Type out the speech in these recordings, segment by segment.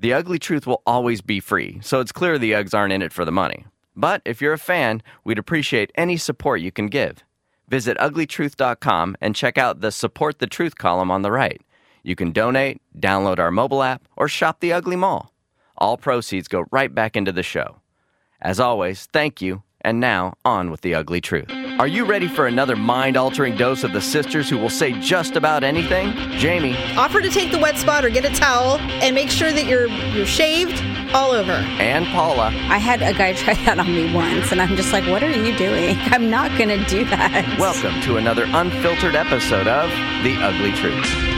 The ugly truth will always be free, so it's clear the Uggs aren't in it for the money. But if you're a fan, we'd appreciate any support you can give. Visit uglytruth.com and check out the Support the Truth column on the right. You can donate, download our mobile app, or shop the Ugly Mall. All proceeds go right back into the show. As always, thank you, and now on with the ugly truth. Are you ready for another mind altering dose of the sisters who will say just about anything? Jamie, Offer to take the wet spot or get a towel and make sure that you're you're shaved all over. and Paula. I had a guy try that on me once, and I'm just like, what are you doing? I'm not going to do that. Welcome to another unfiltered episode of The Ugly Truth.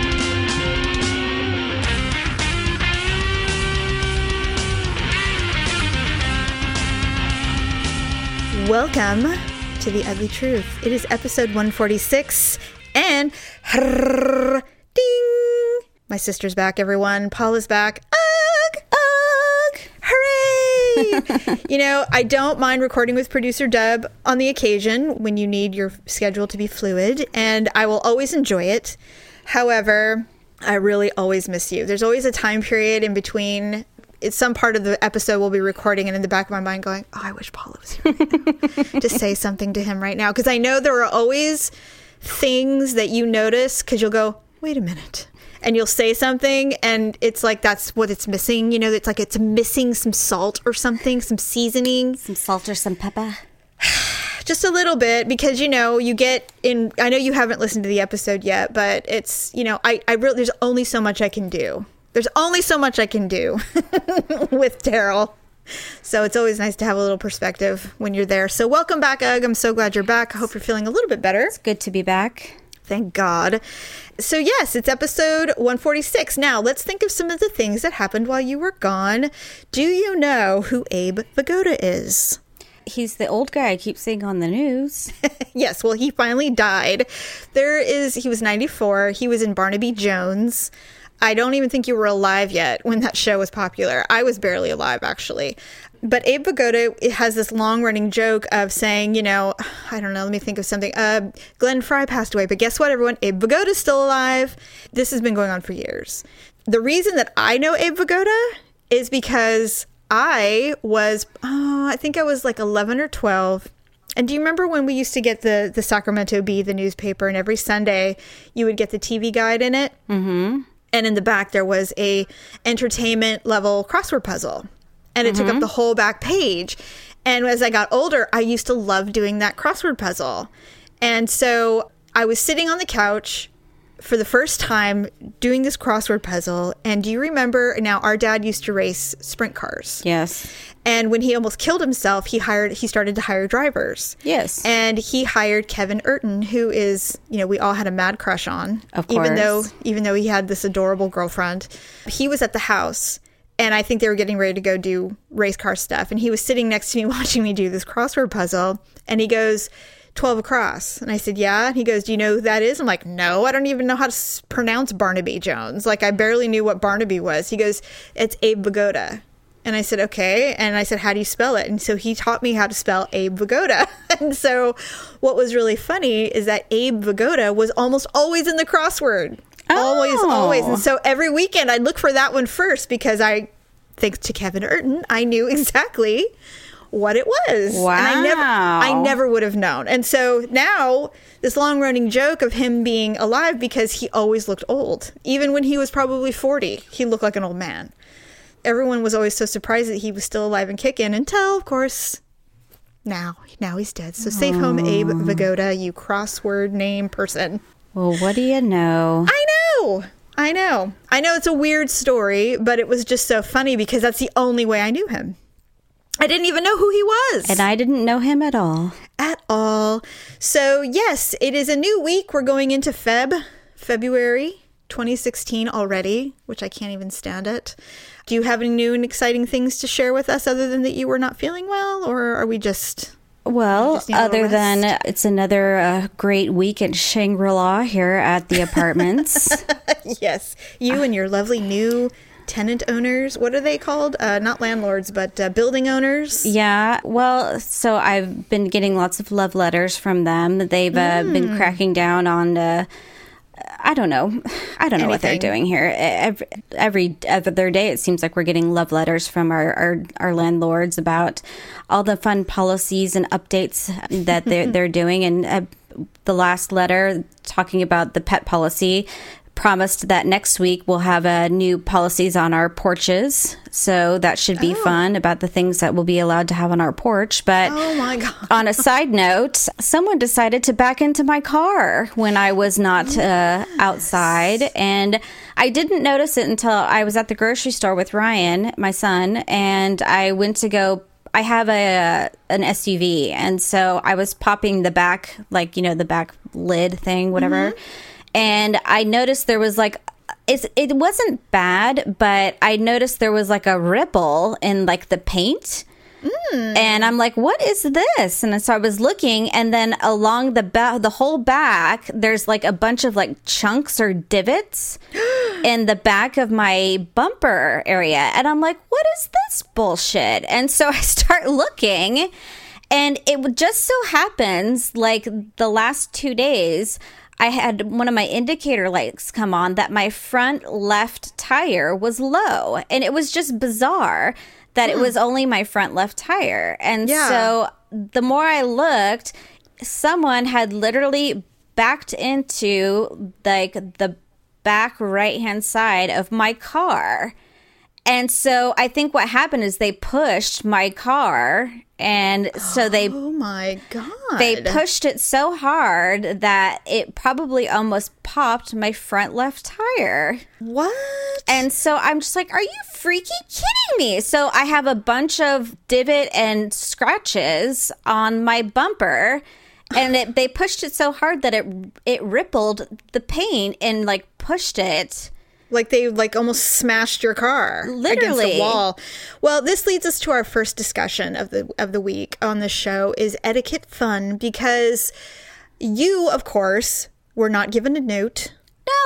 Welcome to the Ugly Truth. It is episode 146 and ding. My sister's back, everyone. Paula's back. Ugh, ugh, hooray! you know, I don't mind recording with producer Deb on the occasion when you need your schedule to be fluid, and I will always enjoy it. However, I really always miss you. There's always a time period in between. It's some part of the episode we'll be recording, and in the back of my mind, going, "Oh, I wish Paula was here right to say something to him right now," because I know there are always things that you notice because you'll go, "Wait a minute," and you'll say something, and it's like that's what it's missing. You know, it's like it's missing some salt or something, some seasoning Some salt or some pepper. just a little bit because you know you get in i know you haven't listened to the episode yet but it's you know i i really there's only so much i can do there's only so much i can do with daryl so it's always nice to have a little perspective when you're there so welcome back ugg i'm so glad you're back i hope you're feeling a little bit better It's Good to be back. Thank God. So, yes, it's episode 146. Now, let's think of some of the things that happened while you were gone. Do you know who Abe Vigoda is? He's the old guy I keep seeing on the news. yes, well, he finally died. There is, he was 94. He was in Barnaby Jones. I don't even think you were alive yet when that show was popular. I was barely alive, actually. But Abe Vigoda has this long running joke of saying, you know, I don't know, let me think of something. Uh, Glenn Frey passed away, but guess what, everyone? Abe Vigoda's still alive. This has been going on for years. The reason that I know Abe Vigoda is because I was, oh, I think I was like 11 or 12. And do you remember when we used to get the the Sacramento Bee, the newspaper, and every Sunday you would get the TV guide in it? Mm-hmm. And in the back there was a entertainment level crossword puzzle, and it took up mm-hmm. the whole back page. And as I got older, I used to love doing that crossword puzzle. And so I was sitting on the couch for the first time doing this crossword puzzle. And do you remember? Now, our dad used to race sprint cars. Yes. And when he almost killed himself, he hired he started to hire drivers. Yes. And he hired Kevin Urton, who is, you know, we all had a mad crush on. Of course. Even though even though he had this adorable girlfriend. He was at the house and I think they were getting ready to go do race car stuff. And he was sitting next to me watching me do this crossword puzzle. And he goes, 12 across. And I said, Yeah. And he goes, Do you know who that is? I'm like, No, I don't even know how to s- pronounce Barnaby Jones. Like, I barely knew what Barnaby was. He goes, It's Abe Vigoda. And I said, Okay. And I said, How do you spell it? And so he taught me how to spell Abe Vigoda. and so what was really funny is that Abe Vigoda was almost always in the crossword. Always, Oh. always. And so every weekend I'd look for that one first because I, thanks to Kevin Urton, I knew exactly what it was. And I never I never would have known. And so now this long running joke of him being alive because he always looked old. Even when he was probably 40, he looked like an old man. Everyone was always so surprised that he was still alive and kicking until of course now now he's dead. So safe home Abe Vigoda, you crossword name person. Well, what do you know? I know. I know. I know it's a weird story, but it was just so funny because that's the only way I knew him. I didn't even know who he was And I didn't know him at all. at all. So, yes, it is a new week. We're going into Feb, February 2016 already, which I can't even stand it. Do you have any new and exciting things to share with us other than that you were not feeling well, or are we just. Well, just need a little other than it's another uh, great week at Shangri La here at the apartments. yes, you and your lovely new tenant owners. What are they called? Uh, not landlords, but uh, building owners. yeah, well, so I've been getting lots of love letters from them. They've uh, Mm. been cracking down on uh, I don't know. I don't know what they're doing here. Every, every other day, it seems like we're getting love letters from our, our, our landlords about all the fun policies and updates that they're, they're doing. And uh, the last letter talking about the pet policy promised that next week we'll have uh, new policies on our porches. So that should be fun about the things that we'll be allowed to have on our porch. But Oh my god. on a side note, someone decided to back into my car when I was not uh, outside. And I didn't notice it until I was at the grocery store with Ryan, my son, and I went to go. I have a an SUV, and so I was popping the back, like you know, the back lid thing, whatever. And I noticed there was like it's, it wasn't bad, but I noticed there was like a ripple in like the paint. Mm. And I'm like, what is this? And so I was looking, and then along the ba- the whole back, there's like a bunch of like chunks or divots in the back of my bumper area. And I'm like, what is this bullshit? And so I start looking, and it just so happens like the last two days, I had one of my indicator lights come on that my front left tire was low. And it was just bizarre that it hmm. was only my front left tire. And Yeah. so the more I looked, someone had literally backed into like the back right hand side of my car. And so I think what happened is they pushed my car and so they Oh my god. they pushed it so hard that it probably almost popped my front left tire. what? And so I'm just like, are you freaking kidding me? So I have a bunch of divot and scratches on my bumper. And it, they pushed it so hard that it it rippled the paint and like pushed it. Like they like almost smashed your car against Literally. the wall. Well, this leads us to our first discussion of the of the week on the show is etiquette fun because you, of course, were not given a note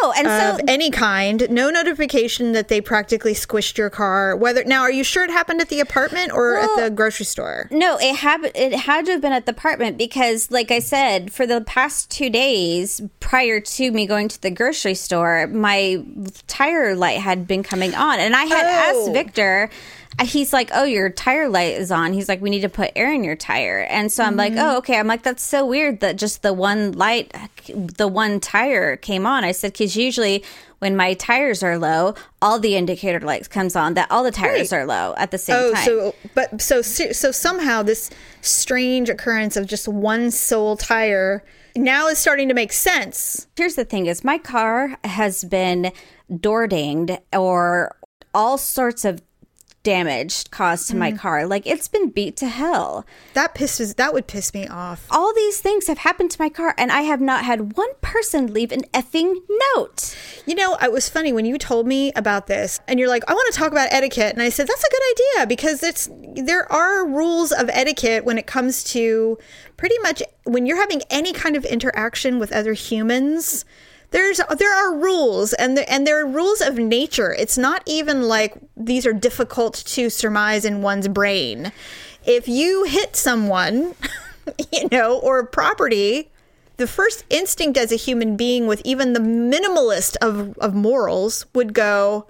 No, and of so any kind, no notification that they practically squished your car. Whether now, are you sure it happened at the apartment or at the grocery store? No, it had it had to have been at the apartment because, like I said, for the past two days prior to me going to the grocery store, my tire light had been coming on, and I had Oh. asked Victor. He's like, "Oh, your tire light is on." He's like, "We need to put air in your tire," and so I'm like, Mm-hmm. "Oh, okay." I'm like, "That's so weird that just the one light, the one tire came on." I said, "Because usually." When my tires are low, all the indicator lights comes on that all the tires Right. are low at the same Oh, time. Oh, so but so so somehow this strange occurrence of just one sole tire now is starting to make sense. here's the thing is my car has been door dinged or all sorts of damage caused to my Mm. car like it's been beat to hell That pisses that would piss me off. all these things have happened to my car and i have not had one person leave an effing note You know, it was funny when you told me about this, and you're like, "I want to talk about etiquette," and I said, "That's a good idea because it's there are rules of etiquette when it comes to pretty much when you're having any kind of interaction with other humans." There's there are rules and and there are rules of nature. It's not even like these are difficult to surmise in one's brain. If you hit someone, you know, or property, the first instinct as a human being with even the minimalist of, of morals would go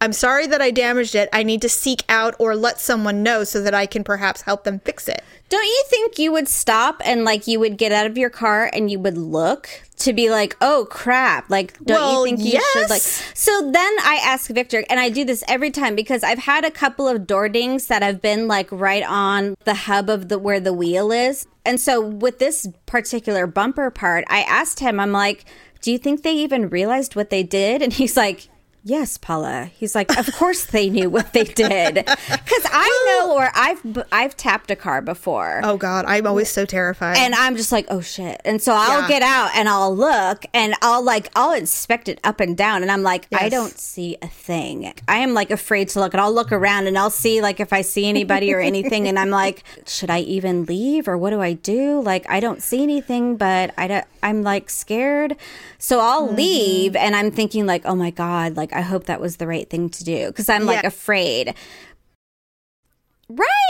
i'm sorry that i damaged it i need to seek out or let someone know so that i can perhaps help them fix it don't you think you would stop and like you would get out of your car and you would look to be like oh crap like don't Well, you think you should like so then i ask victor and i do this every time because i've had a couple of door dings that have been like right on the hub of the where the wheel is. And so with this particular bumper part i asked him i'm like do you think they even realized what they did? And he's like Yes, Paula. He's like, of course they knew what they did, because I know or I've I've tapped a car before, oh god i'm always so terrified and I'm just like, oh shit. And so I'll Yeah. get out and I'll look and I'll like I'll inspect it up and down, and I'm like, I don't see a thing. I am like afraid to look, and I'll look around and I'll see like if I see anybody or anything, and I'm like, should I even leave or what do I do? Like I don't see anything, but I don't. I'm like scared, so I'll Mm-hmm. leave, and I'm thinking like, oh my god, like I hope that was the right thing to do because I'm like afraid.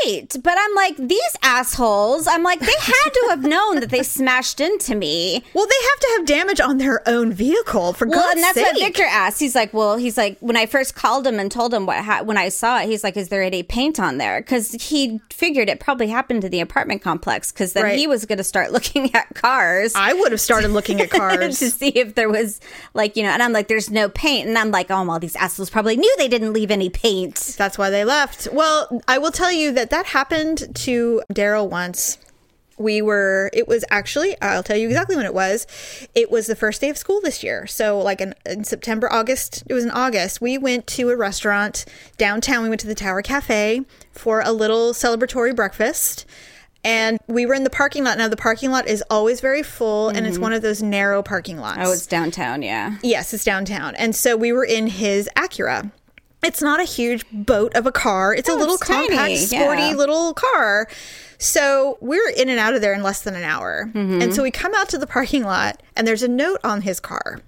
Right. But I'm like, these assholes, I'm like, they had to have known that they smashed into me. Well, they have to have damage on their own vehicle for Well, God's and that's sake. what Victor asked. He's like, well, he's like, when I first called him and told him what, ha- when I saw it, he's like, is there any paint on there? Because he figured it probably happened to the apartment complex. Because then Right. he was going to start looking at cars. I would have started looking at cars. to see if there was like you know and i'm like there's no paint and i'm like oh well these assholes probably knew they didn't leave any paint That's why they left. Well, I will tell you that that happened to Daryl once. We were, it was actually, I'll tell you exactly when it was. It was the first day of school this year. So, like in, in September, August, it was in August. We went to a restaurant downtown. We went to the Tower Cafe for a little celebratory breakfast. And we were in the parking lot. Now, the parking lot is always very full, and it's mm-hmm. one of those narrow parking lots. oh it's downtown yeah Yes, it's downtown. And so we were in his Acura. It's not a huge boat of a car. It's a little it's tiny, compact, sporty yeah. little car. So we're in and out of there in less than an hour. Mm-hmm. And so we come out to the parking lot and there's a note on his car.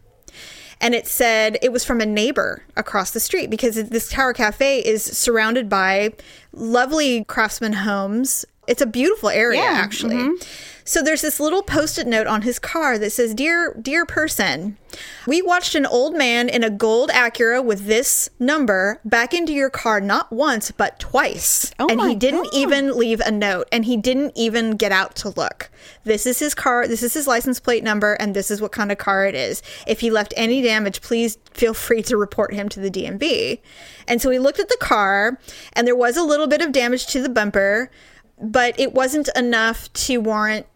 And it said it was from a neighbor across the street because this Tower Cafe is surrounded by lovely craftsman homes. It's a beautiful area, Yeah, actually. Mm-hmm. So there's this little post-it note on his car that says, "Dear dear person, we watched an old man in a gold Acura with this number back into your car not once but twice, Oh and he didn't God. even leave a note, and he didn't even get out to look. This is his car, this is his license plate number, and this is what kind of car it is. If he left any damage, please feel free to report him to the DMV." And so we looked at the car, and there was a little bit of damage to the bumper, but it wasn't enough to warrant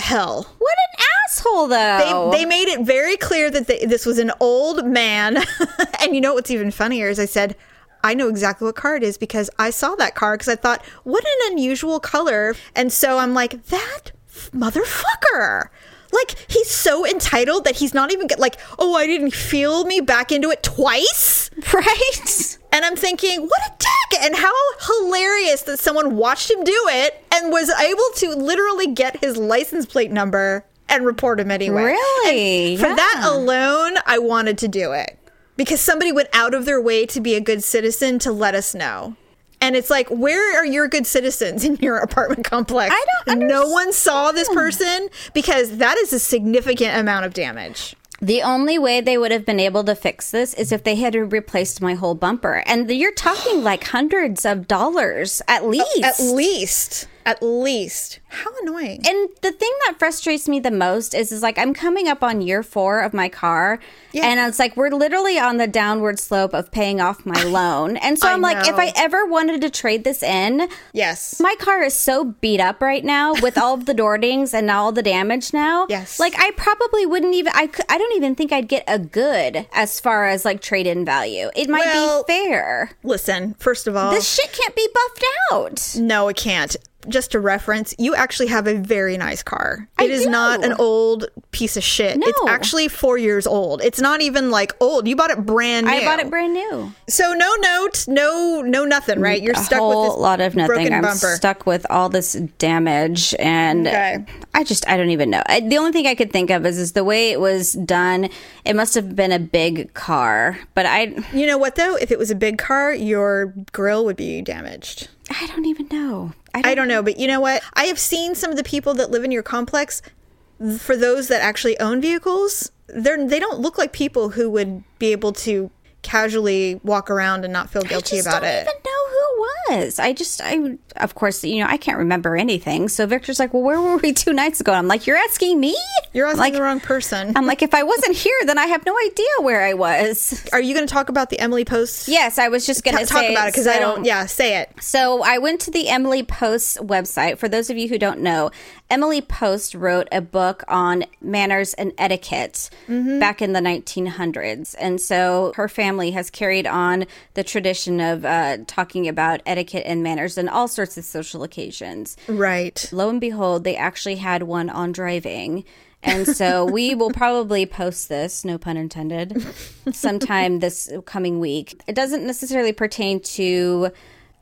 hell. what an asshole though They, they made it very clear that they, this was an old man. and you know what's even funnier is I said, I know exactly what car it is because I saw that car because I thought, what an unusual color. And so I'm like, that motherfucker. Like, he's so entitled that he's not even get like, oh, I didn't feel me back into it twice. right And I'm thinking, what a dick! And how hilarious that someone watched him do it and was able to literally get his license plate number and report him anyway. Really? And for that alone, I wanted to do it because somebody went out of their way to be a good citizen to let us know. And it's like, where are your good citizens in your apartment complex? I don't No one saw this person because that is a significant amount of damage. The only way they would have been able to fix this is if they had replaced my whole bumper. And you're talking like hundreds of dollars at least. At least. At least. How annoying. and the thing that frustrates me the most is is like I'm coming up on year 4 of my car Yeah. and it's like we're literally on the downward slope of paying off my loan. And so I I'm like if. I ever wanted to trade this in, yes. my car is so beat up right now with all of the door dings and all the damage now. Yes. Like I probably wouldn't even I I don't even think I'd get a good as far as like trade in value. It might Well- be fair. Listen, first of all, This shit can't be buffed out. no, it can't. Just to reference, you actually have a very nice car. I It is do. not an old piece of shit. No. It's actually four years old. It's not even like old. You bought it brand new. I bought it brand new. So no note, no no nothing, right? You're a stuck whole with this lot of nothing. I'm bumper. stuck with all this damage, and Okay. I just I don't even know. I, the only thing I could think of is is the way it was done. It must have been a big car, but I You know what though? If it was a big car, your grill would be damaged. I don't even know. I don't, I don't know, but you know what? I have seen some of the people that live in your complex. For those that actually own vehicles, they're they don't look like people who would be able to casually walk around and not feel guilty about it. even it was. I just, I, of course, you know, I can't remember anything. So Victor's like, well, where were we two nights ago? And I'm like, you're asking me? You're asking like, the wrong person. I'm like, if I wasn't here, then I have no idea where I was. Are you going to talk about the Emily Post? Yes, I was just going to talk about it because I don't. Yeah, say it. So I went to the Emily Post website. For those of you who don't know, Emily Post wrote a book on manners and etiquette back in the 1900s. And so her family has carried on the tradition of uh, talking about etiquette and manners in all sorts of social occasions. Right. Lo and behold, they actually had one on driving. And so we will probably post this, no pun intended, sometime this coming week. It doesn't necessarily pertain to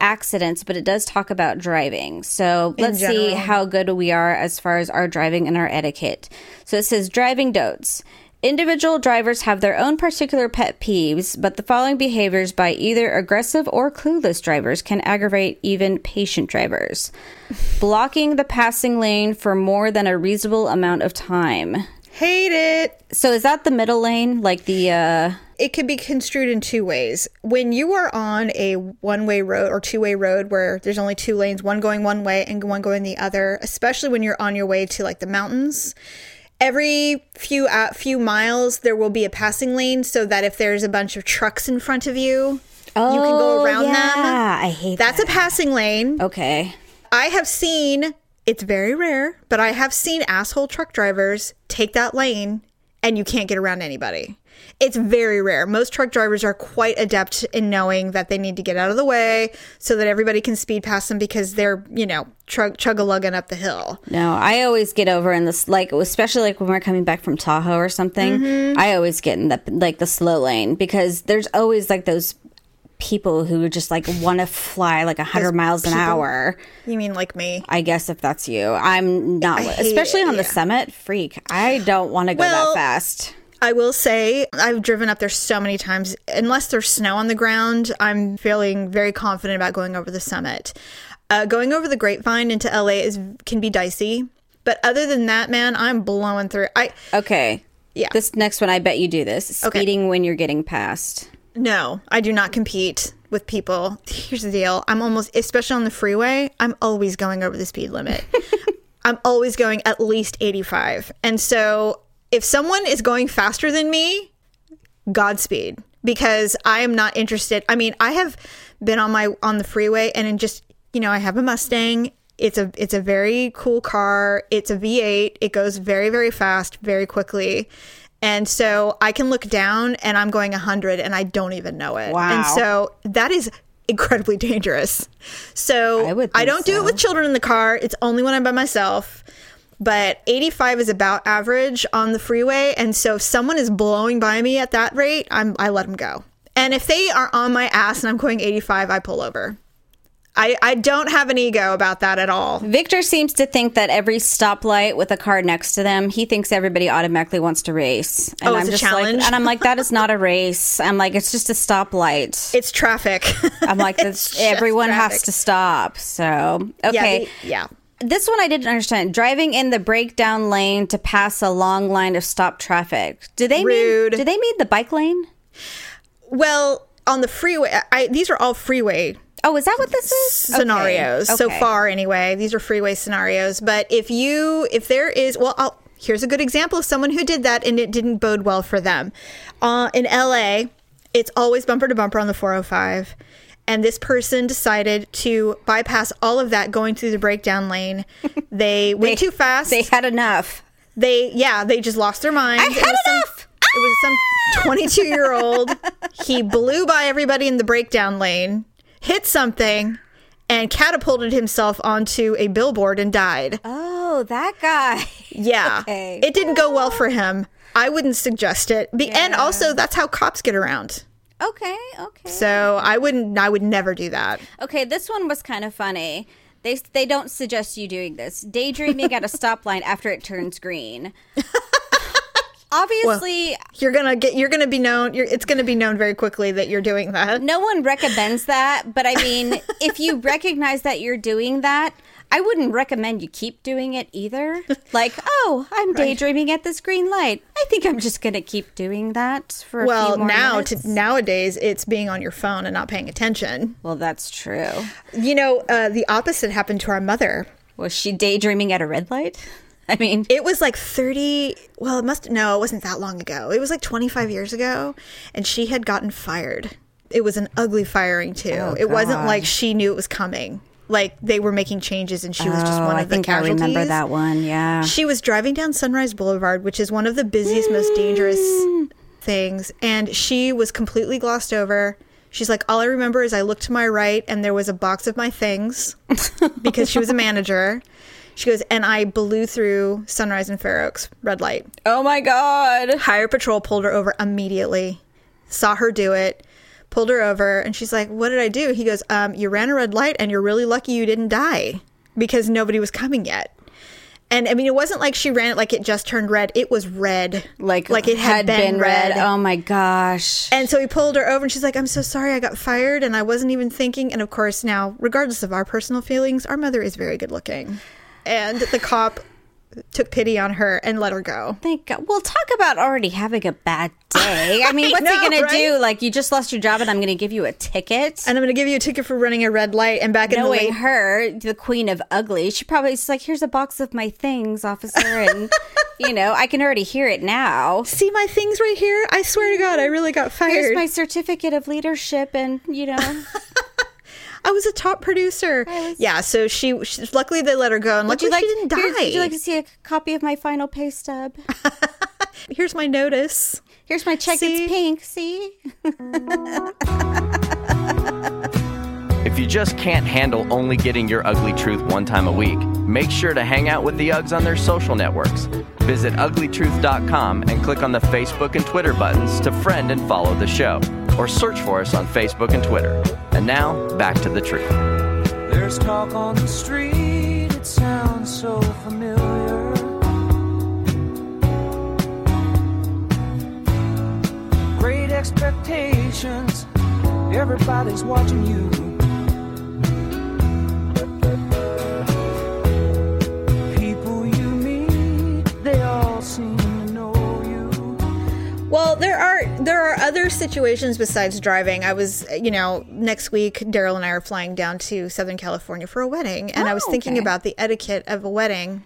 accidents, but it does talk about driving. So let's see how good we are as far as our driving and our etiquette. So it says driving dotes. Individual drivers have their own particular pet peeves, but the following behaviors by either aggressive or clueless drivers can aggravate even patient drivers. Blocking the passing lane for more than a reasonable amount of time. Hate it. So is that the middle lane? Like the uh It could be construed in two ways. When you are on a one way road or two way road where there's only two lanes, one going one way and one going the other, especially when you're on your way to like the mountains, every few uh, few miles there will be a passing lane so that if there's a bunch of trucks in front of you, you can go Oh, around them. yeah, I hate that. That's a passing lane. Okay. I have seen, it's very rare, but I have seen asshole truck drivers take that lane and you can't get around anybody. It's very rare. Most truck drivers are quite adept in knowing that they need to get out of the way so that everybody can speed past them because they're, you know, chug chug a lugging up the hill. No, I always get over in this like especially like when we're coming back from Tahoe or something. Mm-hmm. I always get in the like the slow lane because there's always like those people who just like want to fly like 100 miles an people. hour. You mean like me? I guess if that's you. I'm not especially it, on the summit. Freak. I don't want to go Well, that fast. I will say I've driven up there so many times. Unless there's snow on the ground, I'm feeling very confident about going over the summit. Uh, going over the Grapevine into LA is can be dicey, but other than that, man, I'm blowing through. I Okay. Yeah. This next one I bet you do this. Okay. Speeding when you're getting past. no, I do not compete with people. Here's the deal: I'm almost, especially on the freeway, I'm always going over the speed limit. I'm always going at least 85, and so if someone is going faster than me, Godspeed because I am not interested. I mean, I have been on my on the freeway and in just, you know, I have a Mustang. It's a it's a very cool car. It's a V8. It goes very very fast, very quickly. And so I can look down and I'm going 100 and I don't even know it. Wow. And so that is incredibly dangerous. So I would I don't do it with children in the car. It's only when I'm by myself but 85 is about average on the freeway and so if someone is blowing by me at that rate i'm i let them go and if they are on my ass and i'm going 85 i pull over i i don't have an ego about that at all Victor seems to think that every stoplight with a car next to them, he thinks everybody automatically wants to race. And Oh, it's a just challenge? like, and I'm like, that is not a race. I'm like, it's just a stoplight. it's traffic I'm like, It's that's, just everyone has to stop. So yeah, okay, the- yeah this one I didn't understand. Driving in the breakdown lane to pass a long line of stop traffic. Do they Rude. mean? Do they mean the bike lane? well on the freeway I, these are all freeway Oh, is that what this is? scenarios Okay, so okay. far anyway these are freeway scenarios but if you if there is well I'll, here's a good example of someone who did that and it didn't bode well for them uh, in la it's always bumper to bumper on the 405 and this person decided to bypass all of that going through the breakdown lane. They went too fast. They had enough. they yeah they just lost their minds I've It had was some- enough! it was some ah! 22 year old he blew by everybody in the breakdown lane hit something and catapulted himself onto a billboard and died. Oh, that guy. yeah. Okay. it didn't go well for him. I wouldn't suggest it. Be- and also that's how cops get around Okay, okay. so i wouldn't i would never do that Okay, this one was kind of funny. They they don't suggest you doing this. Daydreaming at a stop line after it turns green. Obviously, you're gonna get you're gonna be known you're, it's gonna be known very quickly that you're doing that no one recommends that, but I mean, if you recognize that you're doing that, I wouldn't recommend you keep doing it either. Like, oh, I'm daydreaming at this green light. I think I'm just going to keep doing that for a well few more now to nowadays it's being on your phone and not paying attention well, that's true. You know, uh, the opposite happened to our mother. Was she daydreaming at a red light? I mean, It was like 30, well, it must, no, it wasn't that long ago. It was like 25 years ago, and she had gotten fired. It was an ugly firing, too. Oh, it wasn't like she knew it was coming. Like they were making changes, and she was just oh, one of I the think I remember that one. Yeah. She was driving down Sunrise Boulevard, which is one of the busiest, most dangerous mm. things, and she was completely glossed over. She's like, all I remember is I looked to my right and there was a box of my things because she was a manager. She goes, and I blew through Sunrise and Fair Oaks red light. Oh my god. Higher patrol pulled her over immediately, saw her do it, pulled her over, and she's like, What did I do? He goes, um, You ran a red light and you're really lucky you didn't die because nobody was coming yet. And I mean, it wasn't like she ran it like it just turned red. It was red, Like, like it had, been, red. Oh my gosh. And so he pulled her over, and she's like, "I'm so sorry, I got fired, and I wasn't even thinking." And of course, now, regardless of our personal feelings, our mother is very good looking, and the cop took pity on her and let her go. Thank God. Well, talk about already having a bad day. I mean, what's know, he going right? to do? Like, you just lost your job and I'm going to give you a ticket? And I'm going to give you a ticket for running a red light. And back in the Knowing late her, the queen of ugly, she probably is like, here's a box of my things, officer. And, you know, I can already hear it now. see my things right here. I swear to God, I really got fired. Here's my certificate of leadership. And, you know, I was a top producer. Yeah, so she, she luckily they let her go, and would luckily you like, she didn't die. here- would you like to see a copy of my final pay stub? Here's my notice. Here's my check. See? It's pink. See? If you just can't handle only getting your ugly truth one time a week, make sure to hang out with the Uggs on their social networks. Visit uglytruth.com and click on the Facebook and Twitter buttons to friend and follow the show, or search for us on Facebook and Twitter. And now, back to the truth. There's talk on the street, it sounds so familiar. Great expectations, everybody's watching you. People you meet, they all Well, there are there are other situations besides driving. I was, you know, next week Daryl and I are flying down to Southern California for a wedding, and I was Oh, thinking okay. about the etiquette of a wedding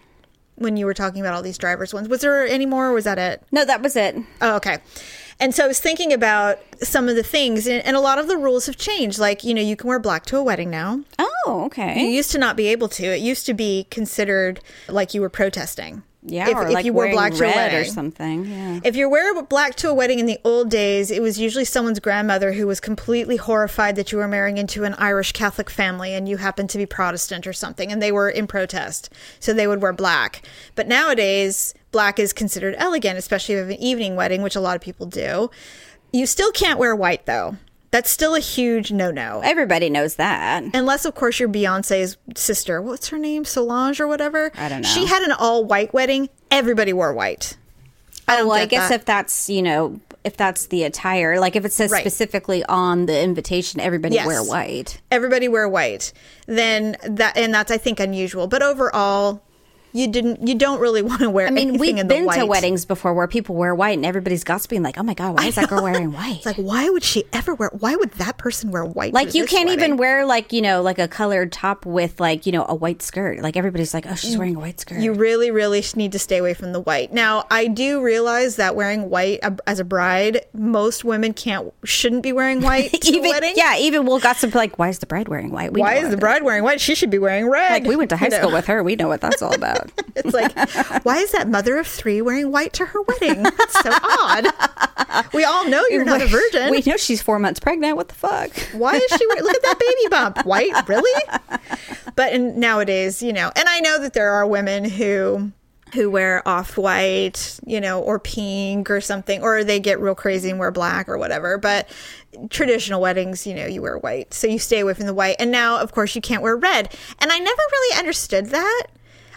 when you were talking about all these drivers ones. Was there any more, or was that it? No, that was it. Oh, okay. And so I was thinking about some of the things, and, and a lot of the rules have changed. Like, you know, you can wear black to a wedding now. Oh, okay. You used to not be able to. It used to be considered like you were protesting. Yeah, if, or if like you wore black to a wedding or something. Yeah. If you wear black to a wedding in the old days, it was usually someone's grandmother who was completely horrified that you were marrying into an Irish Catholic family and you happened to be Protestant or something, and they were in protest. So they would wear black. But nowadays, black is considered elegant, especially if you have an evening wedding, which a lot of people do. You still can't wear white, though. That's still a huge no no. Everybody knows that. Unless, of course, you're Beyonce's sister. What's her name? Solange or whatever? I don't know. She had an all white wedding. Everybody wore white. I don't well, I guess that. if that's you know if that's the attire, like if it says Right. specifically on the invitation, everybody Yes. wear white. everybody wear white then that and that's i think unusual but overall you didn't you don't really want to wear I mean, anything we've been to weddings before where people wear white, and everybody's gossiping like, "Oh my god, why is that girl wearing white?" it's like why would she ever wear why would that person wear white Like you can't even wear like you know like a colored top with like you know a white skirt. Like everybody's like, "Oh, she's mm. wearing a white skirt." you really really need to stay away from the white now i do realize that wearing white as a bride most women can't shouldn't be wearing white to even wedding yeah, even we'll gossip like, "Why is the bride wearing white?" We why is the bride wearing white she should be wearing red Like we went to high You know? school with her. We know what that's all about. It's like, why is that mother of three wearing white to her wedding? That's so odd. We all know you're not a virgin. We know she's four months pregnant. What the fuck? Why is she wearing? Look at that baby bump. White, really? But in, nowadays, you know, and I know that there are women who who wear off white, you know, or pink or something, or they get real crazy and wear black or whatever. But traditional weddings, you know, you wear white, so you stay away from the white. And now, of course, you can't wear red. And I never really understood that.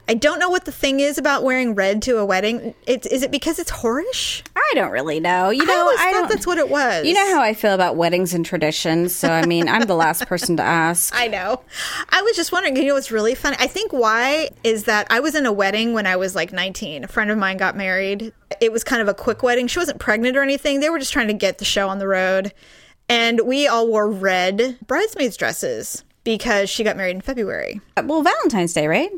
I don't know what the thing is about wearing red to a wedding. It's, is it because it's whorish? I don't really know. You know, always I thought that's what it was. You know how I feel about weddings and traditions. So I mean, I'm the last person to ask. I know. I was just wondering, you know what's really funny? I think why is that I was in a wedding when I was like 19. A friend of mine got married. It was kind of a quick wedding. She wasn't pregnant or anything. They were just trying to get the show on the road. And we all wore red bridesmaids dresses because she got married in February. Well, Valentine's Day, right?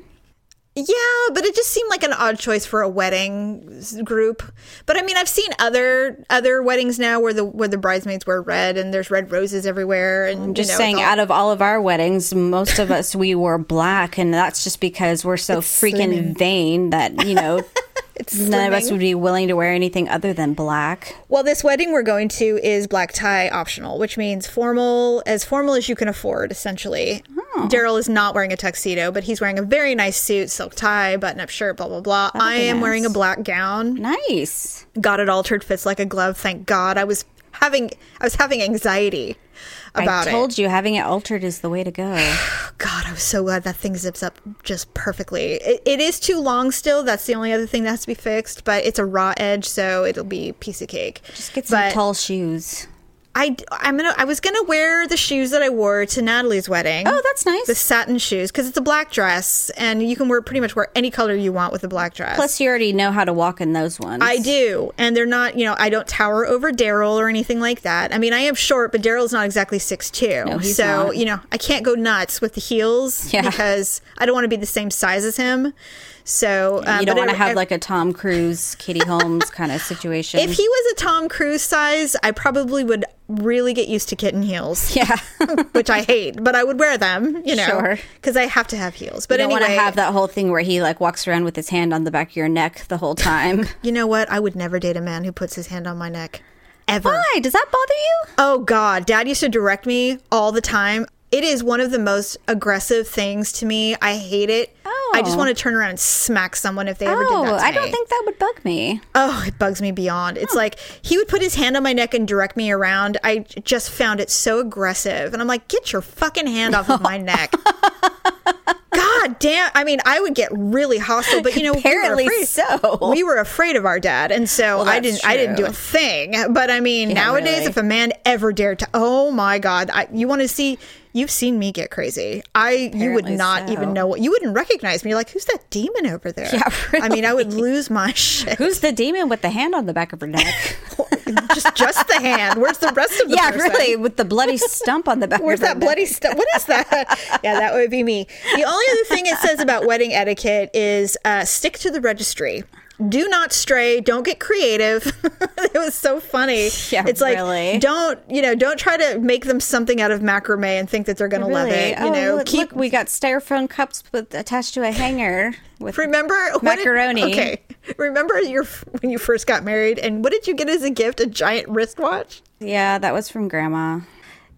Yeah, but it just seemed like an odd choice for a wedding group. But I mean, I've seen other other weddings now where the where the bridesmaids wear red and there's red roses everywhere. And I'm just you know, saying, all- out of all of our weddings, most of us we wore black, and that's just because we're so freaking slimming. vain that you know it's none of us would be willing to wear anything other than black. Well, this wedding we're going to is black tie optional, which means formal, as formal as you can afford, essentially. Oh. Daryl is not wearing a tuxedo, but he's wearing a very nice suit, silk tie, button up shirt, blah, blah, blah. I am nice. wearing a black gown. Nice. Got it altered, fits like a glove, thank God. I was having I was having anxiety about I it. told you having it altered is the way to go. God, I'm so glad that thing zips up just perfectly. It, it is too long still. That's the only other thing that has to be fixed, but it's a raw edge, so it'll be a piece of cake. Just get some But tall shoes. I, I'm gonna. I was gonna wear the shoes that I wore to Natalie's wedding. Oh, that's nice. the satin shoes because it's a black dress, and you can wear pretty much wear any color you want with a black dress. Plus, you already know how to walk in those ones. I do, and they're not. You know, I don't tower over Daryl or anything like that. I mean, I am short, but Daryl's not exactly six two. No, he's so not. you know, I can't go nuts with the heels Yeah. because I don't want to be the same size as him. So um, You don't want to have it- like a Tom Cruise, Katie Holmes kind of situation. If he was a Tom Cruise size, I probably would really get used to kitten heels. yeah, which I hate, but I would wear them, you know, Sure. because I have to have heels. But you don't anyway, want to have that whole thing where he like walks around with his hand on the back of your neck the whole time. you know what? I would never date a man who puts his hand on my neck, ever. Why? Does that bother you? Oh God, Dad used to direct me all the time. It is one of the most aggressive things to me. I hate it. Oh. I just Oh. want to turn around and smack someone if they ever did Oh, that to I don't think that would bug me. Oh, it bugs me beyond. It's like he would put his hand on my neck and direct me around. I j- just found it so aggressive. And I'm like, get your fucking hand off of my neck. God damn. I mean, I would get really hostile, but you know, Apparently we were afraid, so. We were afraid of our dad. And so I that's didn't, I didn't do true. a thing. But I mean, nowadays, really. if a man ever dared to, oh my God, I, you want to see, you've seen me get crazy. I, you would not so. even know what, you wouldn't recognize me. You're like, who's that demon over there? Yeah, really. I mean, I would lose my shit. Who's the demon with the hand on the back of her neck? just just the hand. Where's the rest of the yeah, person? really, with the bloody stump on the back. Where's of her neck? Where's that bloody stump? What is that? yeah, that would be me. The only other thing it says about wedding etiquette is uh, stick to the registry. Do not stray. Don't get creative. it was so funny. Yeah, it's like really. don't you know? Don't try to make them something out of macrame and think that they're going to love it. You oh, know, look, keep look, we got styrofoam cups with attached to a hanger with Remember what did- Macaroni. okay, remember your when you first got married, and what did you get as a gift? A giant wristwatch. Yeah, that was from grandma.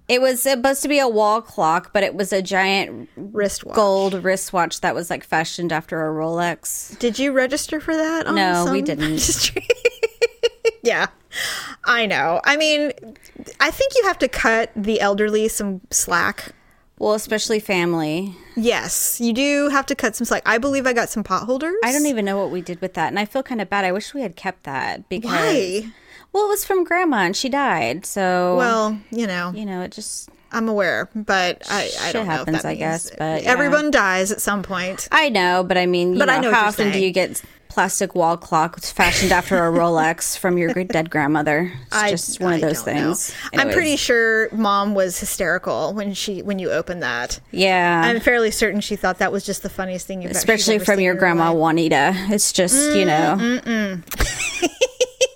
It was supposed to be a wall clock, but it was a giant Wristwatch. gold wristwatch that was like fashioned after a Rolex. Did you register for that? on No, we didn't. yeah, I know. I mean, I think you have to cut the elderly some slack. Well, especially family. Yes, you do have to cut some slack. I believe I got some pot holders. I don't even know what we did with that, and I feel kind of bad. I wish we had kept that because Why? Well, it was from grandma and she died, so Well, you know, you know, it just I'm aware, but I, I Shit don't know happens, if that I means- guess, but, yeah. everyone dies at some point. I know, but I mean, you But know, I know how often do you get plastic wall clock fashioned after a Rolex from your dead grandmother? It's I- just one of those things. I'm pretty sure mom was hysterical when she when you opened that. yeah. I'm fairly certain she thought that was just the funniest thing you've especially from your grandma life. Juanita. It's just you know,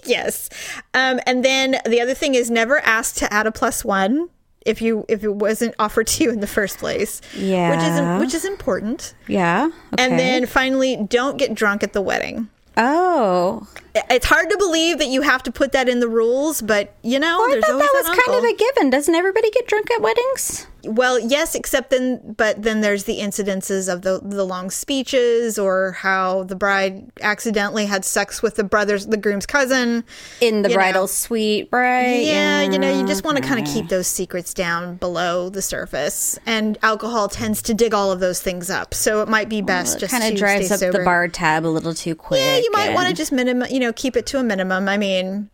Yes. Um, and then the other thing is never ask to add a plus one if you if it wasn't offered to you in the first place. Yeah, Which is which is important. yeah. And then finally, don't get drunk at the wedding. oh, It's hard to believe that you have to put that in the rules, but you know, I there's thought always that was that kind of a given. Doesn't everybody get drunk at weddings? Well, yes, except then, but then there's the incidences of the the long speeches or how the bride accidentally had sex with the brother's the groom's cousin. In the bridal know. suite, right? Yeah, you know, you just want to kind of keep those secrets down below the surface, and alcohol tends to dig all of those things up. So it might be best It just kind of drives stay up sober. the bar tab a little too quick. Yeah, you might want to just minimum, you know, keep it to a minimum. I mean,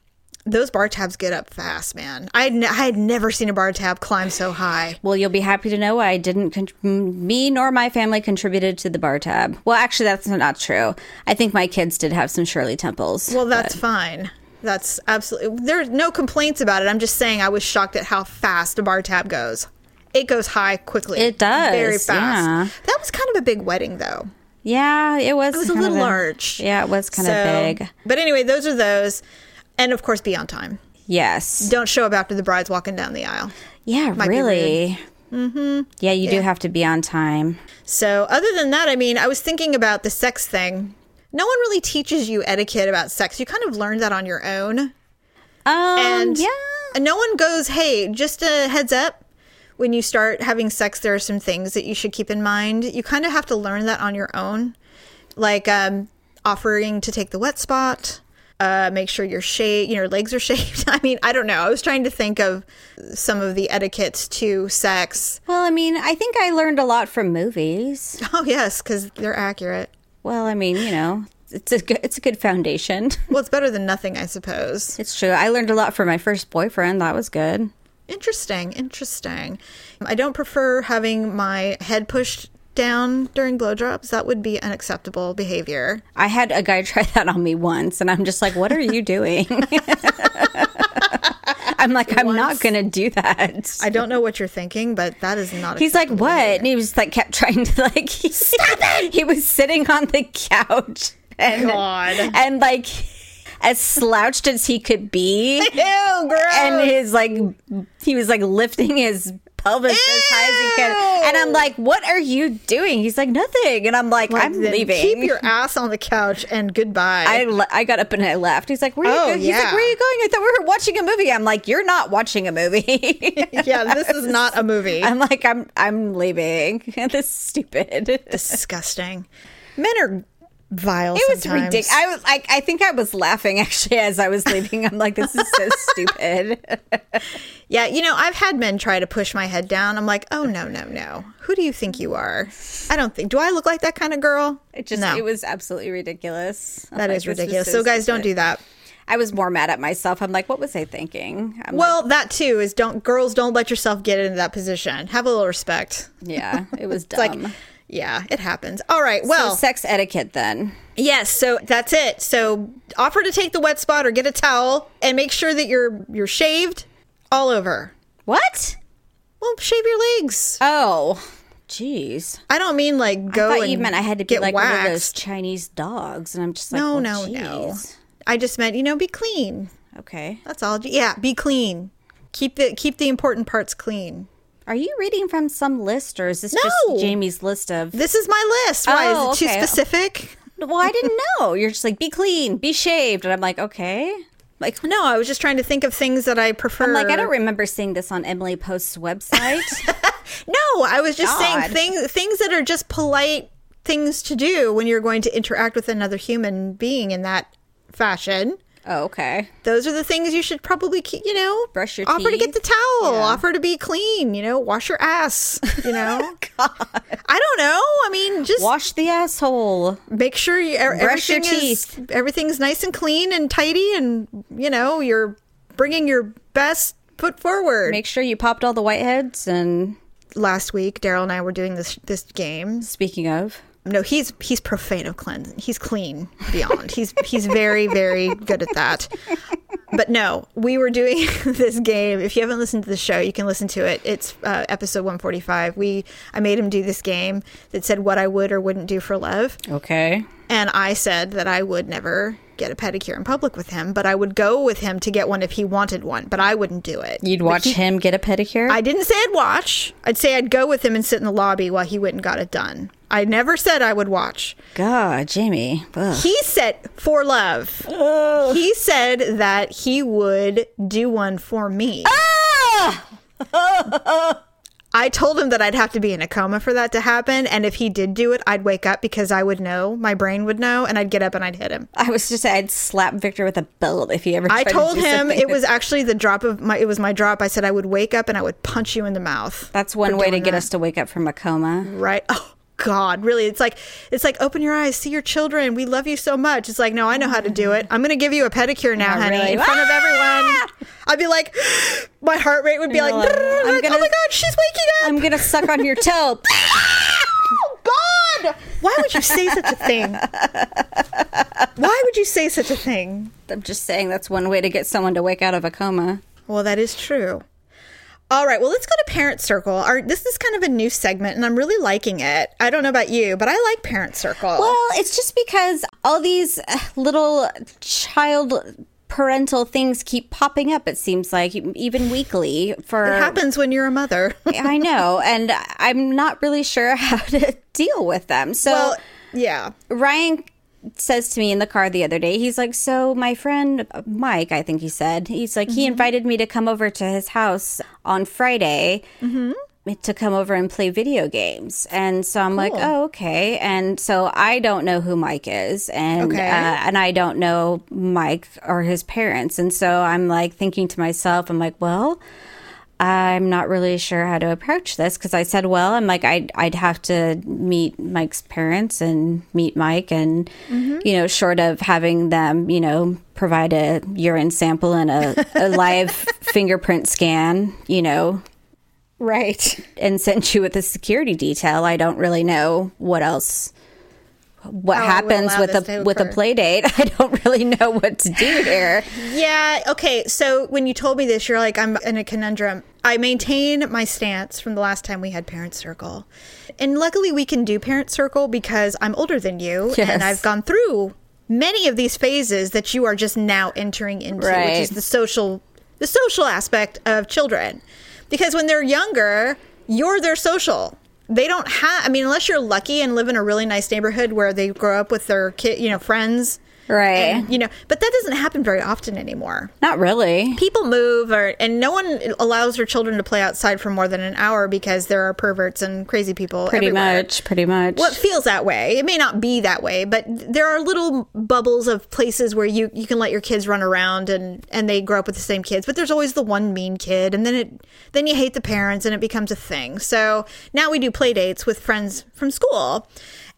those bar tabs get up fast, man. I had, I had never seen a bar tab climb so high. Well, you'll be happy to know I didn't, con- me nor my family contributed to the bar tab. Well, actually, that's not true. I think my kids did have some Shirley Temples. Well, that's fine. That's absolutely. There's no complaints about it. I'm just saying I was shocked at how fast a bar tab goes. It goes high quickly. It does, very fast. yeah. That was kind of a big wedding, though. yeah, it was. It was a little large. Yeah, it was kind of big. But anyway, those are those, and of course, be on time. Yes. Don't show up after the bride's walking down the aisle. Yeah, be really. Mm-hmm. Yeah, you do have to be on time. So, other than that, I mean, I was thinking about the sex thing. No one really teaches you etiquette about sex. You kind of learn that on your own. Um, And yeah. no one goes, hey, just a heads up. When you start having sex, there are some things that you should keep in mind. You kind of have to learn that on your own. Like um, offering to take the wet spot, Uh, make sure your shade, you know, your legs are shaved. I mean, I don't know. I was trying to think of some of the etiquettes to sex. Well, I mean, I think I learned a lot from movies. Oh yes, because they're accurate. Well, I mean, you know, it's a good, it's a good foundation. Well, it's better than nothing, I suppose. It's true. I learned a lot from my first boyfriend. That was good. Interesting, interesting. I don't prefer having my head pushed down during blowjobs. That would be unacceptable behavior. I had a guy try that on me once, and I'm just like, "What are you doing?" I'm like, "I'm not gonna do that." I don't know what you're thinking, but that is not. He's like, "What?" behavior. And he was like, kept trying to like, stop it. He was sitting on the couch and God. and like as slouched as he could be. Ew, gross. and his like he was like lifting his pelvis as high as he could and i'm like what are you doing he's like nothing and i'm like, Like, i'm leaving Keep your ass on the couch and goodbye. I, le- I got up and I left. He's like, "Where are you Oh, going?" He's like, yeah. "Where are you going?" I thought we were watching a movie. I'm like, "You're not watching a movie." yeah, this is not a movie. I'm like, "I'm I'm leaving." this is stupid. Disgusting. Men are vile. It was sometimes. ridiculous. I was like, I think I was laughing actually as I was leaving. I'm like, "This is so stupid." Yeah, you know, I've had men try to push my head down. I'm like, oh no, no, no. Who do you think you are? I don't think. Do I look like that kind of girl? It just no. it was absolutely ridiculous. I'm That like, is ridiculous. So, guys, don't do that. I was more mad at myself. I'm like, what was I thinking? I'm Well, that too is don't girls don't let yourself get into that position. Have a little respect. yeah, it was It's like, dumb. Yeah, it happens. All right. Well, so sex etiquette then. Yes, so that's it. So offer to take the wet spot or get a towel and make sure that you're you're shaved all over. What? Well, shave your legs. Oh, jeez. I don't mean like I go thought and you meant I had to be get like one of those waxed. Chinese dogs, and I'm just like, no, well, no, no. I just meant, you know, be clean. Okay. That's all. Yeah, be clean. Keep the keep the important parts clean. Are you reading from some list, or is this No. just Jamie's list of? This is my list. Why Oh, is it oh, too specific? Well, I didn't know. You're just like, be clean, be shaved, and I'm like, okay. Like, No, I was just trying to think of things that I prefer. I'm like, I don't remember seeing this on Emily Post's website. No, I was just God. saying things things that are just polite things to do when you're going to interact with another human being in that fashion. Oh, okay. Those are the things you should probably keep, you know, Brush your offer to get the towel, Yeah. offer to be clean, you know, wash your ass, you know. God. I don't know. I mean, just Wash the asshole. make sure you, er, Brush your everything is everything's nice and clean and tidy and you know, you're bringing your best foot forward. Make sure you popped all the whiteheads. And Last week, Daryl and I were doing this this game. speaking of, No, he's he's profane of cleansing. He's clean beyond. he's he's very very good at that. But no, we were doing this game. If you haven't listened to the show, you can listen to it. It's uh, episode 145. We I made him do this game that said what I would or wouldn't do for love. okay. And I said that I would never get a pedicure in public with him, but I would go with him to get one if he wanted one, but I wouldn't do it. You'd watch him get a pedicure? I didn't say I'd watch. I'd say I'd go with him and sit in the lobby while he went and got it done. I never said I would watch. God, Jamie. Ugh. He said for love. He said that he would do one for me. Ah! I told him that I'd have to be in a coma for that to happen, and if he did do it, I'd wake up because I would know, my brain would know, and I'd get up and I'd hit him. I was just I'd slap Victor with a belt if he ever. I tried to told do him it was actually the drop of my. It was my drop. I said I would wake up and I would punch you in the mouth. That's one way to get that. us to wake up from a coma. right. Oh God, really? It's like it's like open your eyes, see your children. We love you so much. It's like no, I know how to do it. I'm gonna give you a pedicure now, honey, really. in front of Ah! everyone. I'd be like, my heart rate would be like, like, I'm like, gonna- oh my God, she's waking up. I'm gonna suck on your toe. oh God, why would you say such a thing? Why would you say such a thing? I'm just saying that's one way to get someone to wake out of a coma. Well, that is true. All right, well, let's go to Parent Circle. Our, this is kind of a new segment, and I'm really liking it. I don't know about you, but I like Parent Circle. Well, it's just because all these uh, little child parental things keep popping up. It seems like even weekly for it happens when you're a mother. I know, and I'm not really sure how to deal with them. So well, yeah. Ryan says to me in the car the other day, he's like, So, my friend Mike, I think he said, he's like, he invited me to come over to his house on Friday. Mm-hmm. to come over and play video games. And so I'm like, oh, okay. And so I don't know who Mike is, and Okay. uh, and I don't know Mike or his parents. And so I'm like thinking to myself, I'm like, well. I'm not really sure how to approach this because I said, well, I'm like, I'd, I'd have to meet Mike's parents and meet Mike, and, mm-hmm. you know, short of having them, you know, provide a urine sample and a, a live fingerprint scan, you know, Right. and send you with a security detail, I don't really know what else. What oh, will happens with a with a play date? I don't really know what to do here. Yeah. Okay. So when you told me this, you're like, I'm in a conundrum. I maintain my stance from the last time we had Parent Circle. And luckily, we can do Parent Circle because I'm older than you Yes. and I've gone through many of these phases that you are just now entering into, which is the social, the social aspect of children. Because when they're younger, you're their social. They don't have. I mean, unless you're lucky and live in a really nice neighborhood where they grow up with their kid, you know, friends, Right. and, you know. But that doesn't happen very often anymore Not really. people move or and no one allows their children to play outside for more than an hour because there are perverts and crazy people Pretty everywhere. much. Pretty much. well it feels that way it may not be that way but there are little bubbles of places where you you can let your kids run around and and they grow up with the same kids but there's always the one mean kid and then it then you hate the parents and it becomes a thing so now we do play dates with friends from school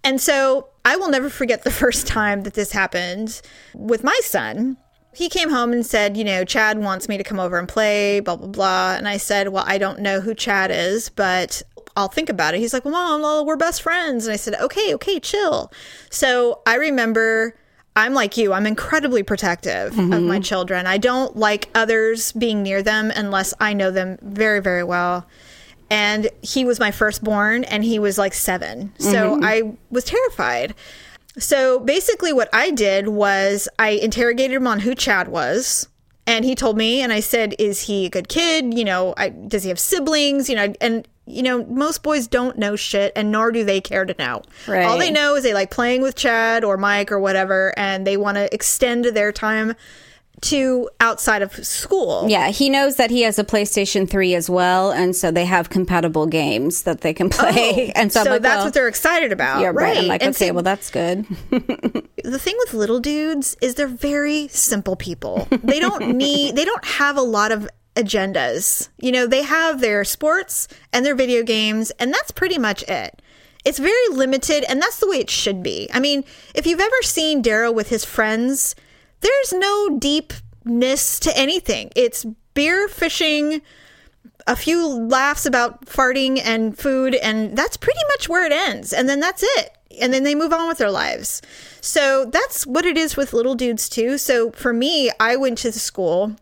and so I will never forget the first time that this happened with my son he came home and said, you know, Chad wants me to come over and play, blah, blah, blah. And I said, well, I don't know who Chad is, but I'll think about it. He's like, well, mom, well, we're best friends. And I said, okay, okay, chill. So I remember I'm like you, I'm incredibly protective of my mm-hmm. children. I don't like others being near them unless I know them very, very well. And he was my firstborn and he was like seven. So mm-hmm. I was terrified. So basically, what I did was I interrogated him on who Chad was. And he told me, and I said, Is he a good kid? You know, I, does he have siblings? You know, and, you know, most boys don't know shit, and nor do they care to know. Right. All they know is they like playing with Chad or Mike or whatever, and they want to extend their time to outside of school. Yeah, he knows that he has a PlayStation 3 as well, and so they have compatible games that they can play. Oh, and so, Oh, so like, that's well, what they're excited about. yeah, right. right. I'm like, And okay, see, well, that's good. the thing with little dudes is they're very simple people. They don't need they don't have a lot of agendas. You know, they have their sports and their video games and that's pretty much it. It's very limited and that's the way it should be. I mean, if you've ever seen Daryl with his friends, there's no deepness to anything. It's beer, fishing, a few laughs about farting and food, and that's pretty much where it ends. And then that's it. And then they move on with their lives. So that's what it is with little dudes, too. So for me, I went to the school,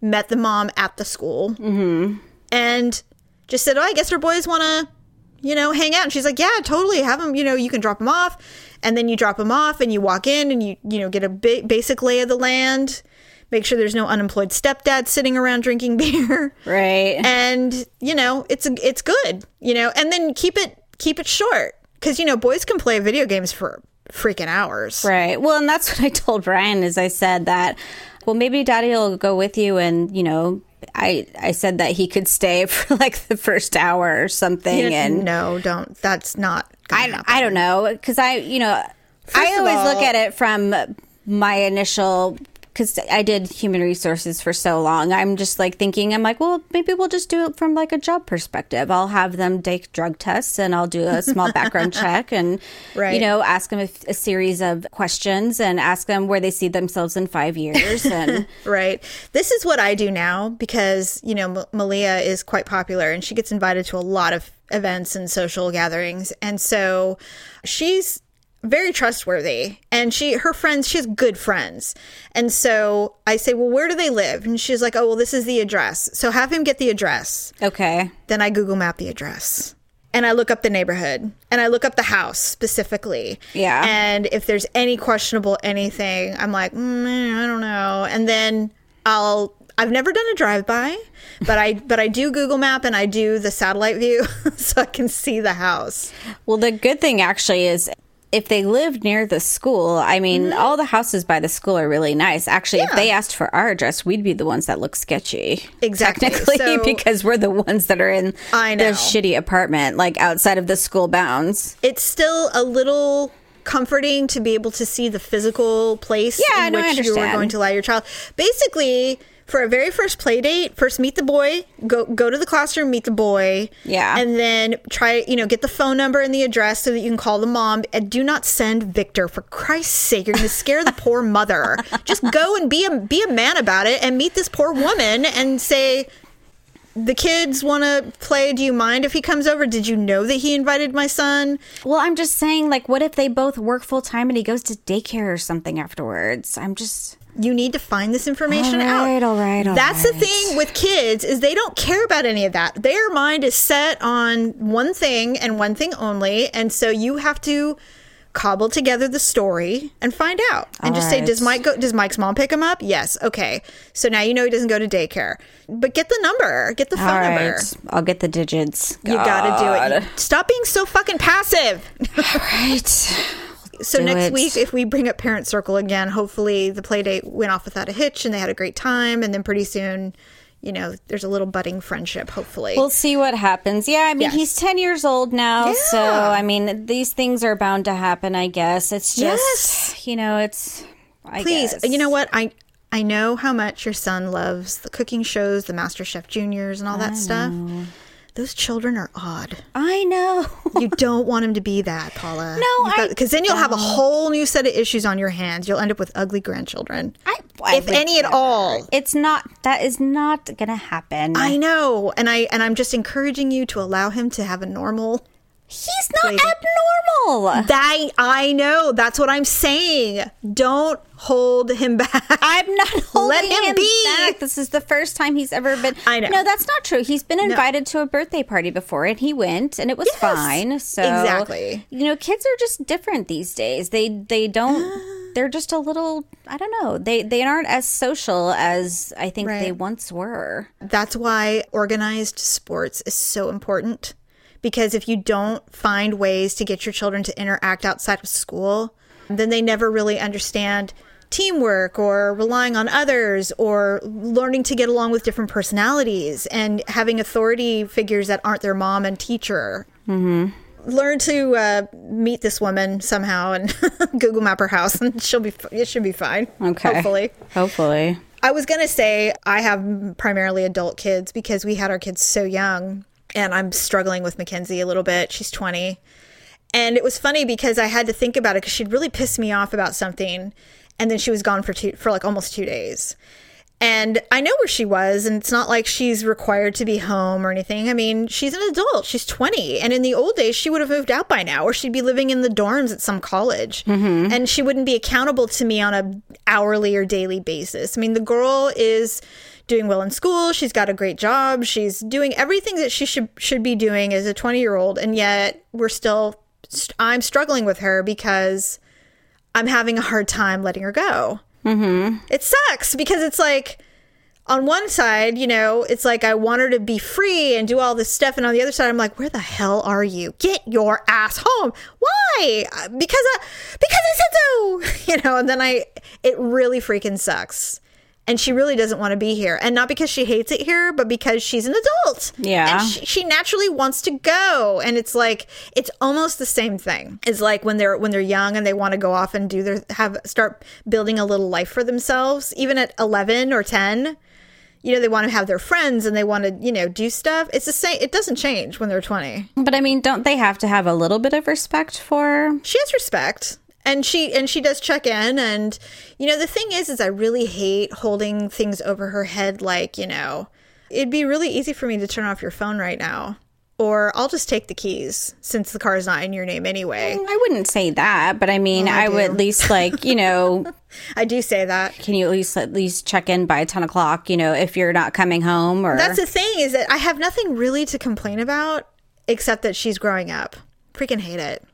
met the mom at the school, mm-hmm. and just said, Oh, I guess her boys want to, you know, hang out. And she's like, Yeah, totally. Have them, you know, you can drop them off. And then you drop them off and you walk in and you, you know, get a ba- basic lay of the land. Make sure there's no unemployed stepdad sitting around drinking beer right. and you know it's it's good you know and then keep it keep it short because you know boys can play video games for freaking hours Right. Well, and that's what I told brian is I said that, well, maybe daddy will go with you and, you know, I I said that he could stay for like the first hour or something and no don't that's not I. I don't know because I you know I always look at it from my initial because I did human resources for so long. I'm just like thinking I'm like well maybe we'll just do it from like a job perspective. I'll have them take drug tests and I'll do a small background check and you know ask them a, a series of questions and ask them where they see themselves in five years and right this is what i do now because you know M- malia is quite popular and she gets invited to a lot of events and social gatherings and so she's very trustworthy and she her friends she has good friends and so i say well where do they live and she's like oh well this is the address so have him get the address okay then I Google map the address and I look up the neighborhood and I look up the house specifically. Yeah. And if there's any questionable anything, I'm like, mm, I don't know. And then I'll. I've never done a drive by, but I but I do Google Map and I do the satellite view so I can see the house. Well, the good thing actually is if they lived near the school, I mean, Mm-hmm. all the houses by the school are really nice. Actually, if they asked for our address, we'd be the ones that look sketchy. Exactly. Technically, So- because we're the ones that are in I the shitty apartment, like outside of the school bounds. it's still a little comforting to be able to see the physical place Yeah, in no, which you were going to allow your child. Basically, for a very first play date, first meet the boy, go go to the classroom, meet the boy. Yeah. And then try, you know, get the phone number and the address so that you can call the mom. And do not send Victor for Christ's sake. You're gonna scare the poor mother. Just go and be a be a man about it and meet this poor woman and say the kids want to play. Do you mind if he comes over? Did you know that he invited my son? Well, I'm just saying, like, what if they both work full time and he goes to daycare or something afterwards? I'm just. You need to find this information All out. right, all right, all That's the thing with kids is they don't care about any of that. Their mind is set on one thing and one thing only, and so you have to cobble together the story and find out. And All just say, does Mike go? Does Mike's mom pick him up? Yes. Okay. So now you know he doesn't go to daycare. But get the number. Get the phone All number. I'll get the digits. You gotta do it. Stop being so fucking passive. Right. So do next it. week, if we bring up Parent Circle again, hopefully the play date went off without a hitch and they had a great time. And then pretty soon, you know, there's a little budding friendship, hopefully. We'll see what happens. Yeah, I mean, Yes. he's 10 years old now. So, I mean, these things are bound to happen, I guess. It's just, Yes. you know, it's. I Please, guess. you know what? I I know how much your son loves the cooking shows, the MasterChef Juniors, and all that stuff. Those children are odd. I know. You don't want him to be that, Paula. No, I because then you'll have a whole new set of issues on your hands. You'll end up with ugly grandchildren, I, I if any at all. It's not, that is not going to happen. I know, and I and I'm just encouraging you to allow him to have a normal He's not Wait. abnormal. That I know. That's what I'm saying. Don't hold him back. I'm not holding him him, be. back. This is the first time he's ever been. I know. No, that's not true. He's been invited to a birthday party before, and he went, and it was Yes, fine. So exactly. you know, kids are just different these days. They they don't. They're just a little. I don't know. They they aren't as social as I think they once were. That's why organized sports is so important. Because if you don't find ways to get your children to interact outside of school, then they never really understand teamwork or relying on others or learning to get along with different personalities and having authority figures that aren't their mom and teacher. Mm-hmm. learn to uh, meet this woman somehow and Google Map her house, and she'll be. It should be fine. Okay. Hopefully. Hopefully. I was gonna say I have primarily adult kids because we had our kids so young, and I'm struggling with Mackenzie a little bit. She's 20, and it was funny because I had to think about it because she'd really pissed me off about something, and then she was gone for two for like almost two days. And I know where she was, and it's not like she's required to be home or anything. I mean, she's an adult. She's 20. And in the old days, she would have moved out by now, or she'd be living in the dorms at some college. Mm-hmm. And she wouldn't be accountable to me on a hourly or daily basis. I mean, the girl is doing well in school. She's got a great job. She's doing everything that she should should be doing as a 20 year old. And yet, we're still, st- I'm struggling with her because I'm having a hard time letting her go it sucks because it's like on one side, you know, it's like I want her to be free and do all this stuff, and on the other side, I'm like, where the hell are you? Get your ass home. Why? Uh, Because I, because I said so. You know, and then I, it really freaking sucks. And she really doesn't want to be here, and not because she hates it here, but because she's an adult. Yeah. and she, she naturally wants to go, and it's like it's almost the same thing. It's like when they're when they're young and they want to go off and do their have start building a little life for themselves, even at eleven or ten you know they want to have their friends and they want to you know do stuff it's the same it doesn't change when they're 20 But I mean, don't they have to have a little bit of respect for? she has respect and she and she does check in and you know the thing is is i really hate holding things over her head like you know it'd be really easy for me to turn off your phone right now or i'll just take the keys since the car is not in your name anyway. I wouldn't say that, but I mean, Oh, I I, would at least like you know, i do say that. can you at least at least check in by ten o'clock? You know, if you're not coming home or that's the thing is that i have nothing really to complain about except that she's growing up. Freaking hate it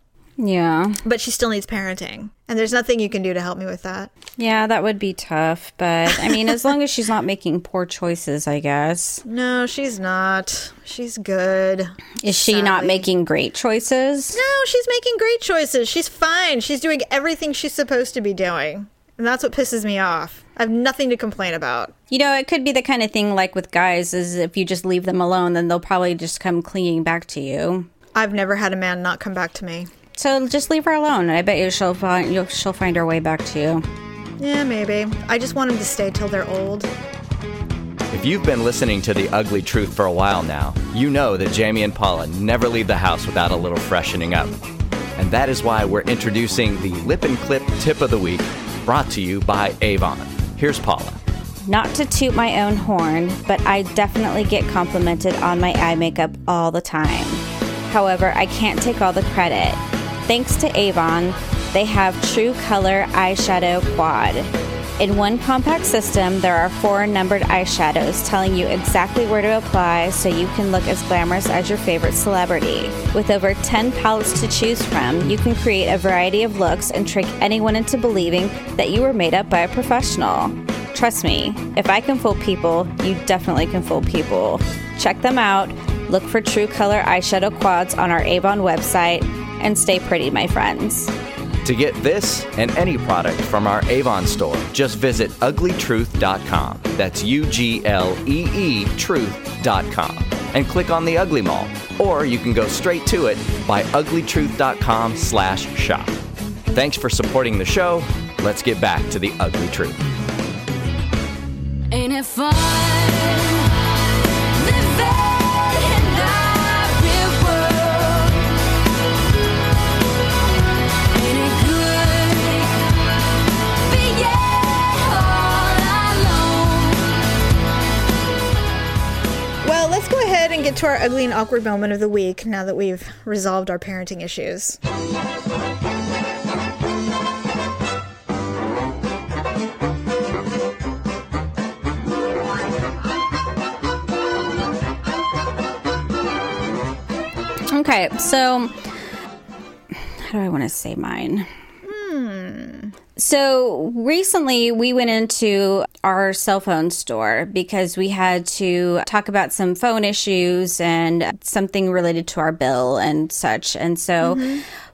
Yeah. but she still needs parenting. And there's nothing you can do to help me with that. Yeah, that would be tough. But I mean, as long as she's not making poor choices, I guess. No, she's not. She's good. Is she not making great choices? No, she's making great choices. She's fine. She's doing everything she's supposed to be doing. And that's what pisses me off. I have nothing to complain about. You know, it could be the kind of thing like with guys is if you just leave them alone, then they'll probably just come clinging back to you. I've never had a man not come back to me. So just leave her alone. I bet you she'll find you'll, she'll find her way back to you. Yeah, maybe. I just want them to stay till they're old. If you've been listening to The Ugly Truth for a while now, you know that Jamie and Paula never leave the house without a little freshening up. And that is why we're introducing the Lip and Clip Tip of the Week, brought to you by Avon. Here's Paula. Not to toot my own horn, but I definitely get complimented on my eye makeup all the time. However, I can't take all the credit. Thanks to Avon, they have True Color Eyeshadow Quad. In one compact system, there are four numbered eyeshadows telling you exactly where to apply so you can look as glamorous as your favorite celebrity. With over 10 palettes to choose from, you can create a variety of looks and trick anyone into believing that you were made up by a professional. Trust me, if I can fool people, you definitely can fool people. Check them out. Look for True Color eyeshadow quads on our Avon website and stay pretty, my friends. To get this and any product from our Avon store, just visit ugleetruth.com. That's U G L E E truth.com. And click on the Ugly Mall. Or you can go straight to it by ugleetruth.com slash shop. Thanks for supporting the show. Let's get back to the ugly truth. Ain't it fun? Get to our ugly and awkward moment of the week now that we've resolved our parenting issues. Okay, so how do I want to say mine? So recently we went into our cell phone store because we had to talk about some phone issues and something related to our bill and such. And so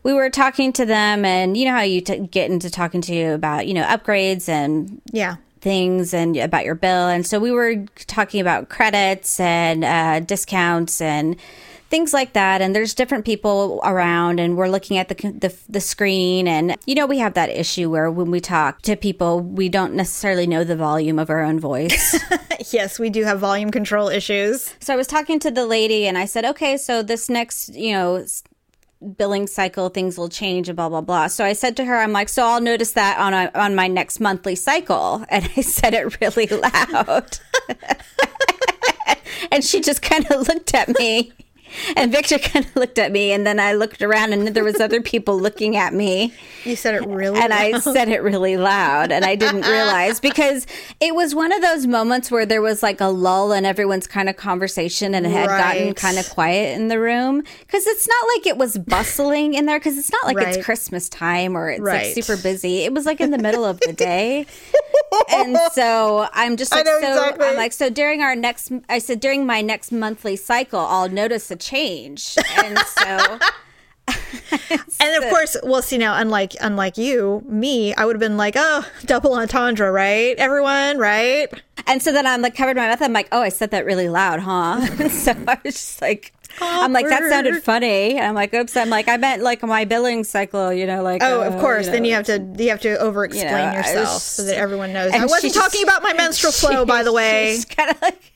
we were talking to them, and you know how you t- get into talking to you about, you know, upgrades and Yeah. things and about your bill. And so we were talking about credits and uh, discounts and things like that. And there's different people around, and we're looking at the, the the screen. And you know, we have that issue where when we talk to people, we don't necessarily know the volume of our own voice. Yes, we do have volume control issues. so I was talking to the lady, and I said, okay, so this next, you know. billing cycle things will change and blah blah blah so i said to her i'm like so i'll notice that on a, on my next monthly cycle and i said it really loud and she just kind of looked at me and victor kind of looked at me and then i looked around and there was other people looking at me You said it really and i said it really loud and i didn't realize because it was one of those moments where there was like a lull in everyone's kind of conversation and it had gotten kind of quiet in the room because it's not like it was bustling in there because it's not like Right. it's christmas time or it's Right. like super busy it was like in the middle of the day and so i'm just like so exactly. i'm like so during our next i said during my next monthly cycle i'll notice a change and so And of course, well, see now, unlike unlike you, me, I would have been like, oh, double entendre, right? Everyone, right? And so then I'm like covered my mouth. I'm like, oh, I said that really loud, huh? so I was just like, I'm like, that sounded funny. And I'm like, oops. I'm like, I meant like my billing cycle, you know, like. Oh, uh, of course. then know. you have to you have to over explain You know, yourself so that everyone knows. and I wasn't she talking just- about my menstrual flow, by the way. Kind of like.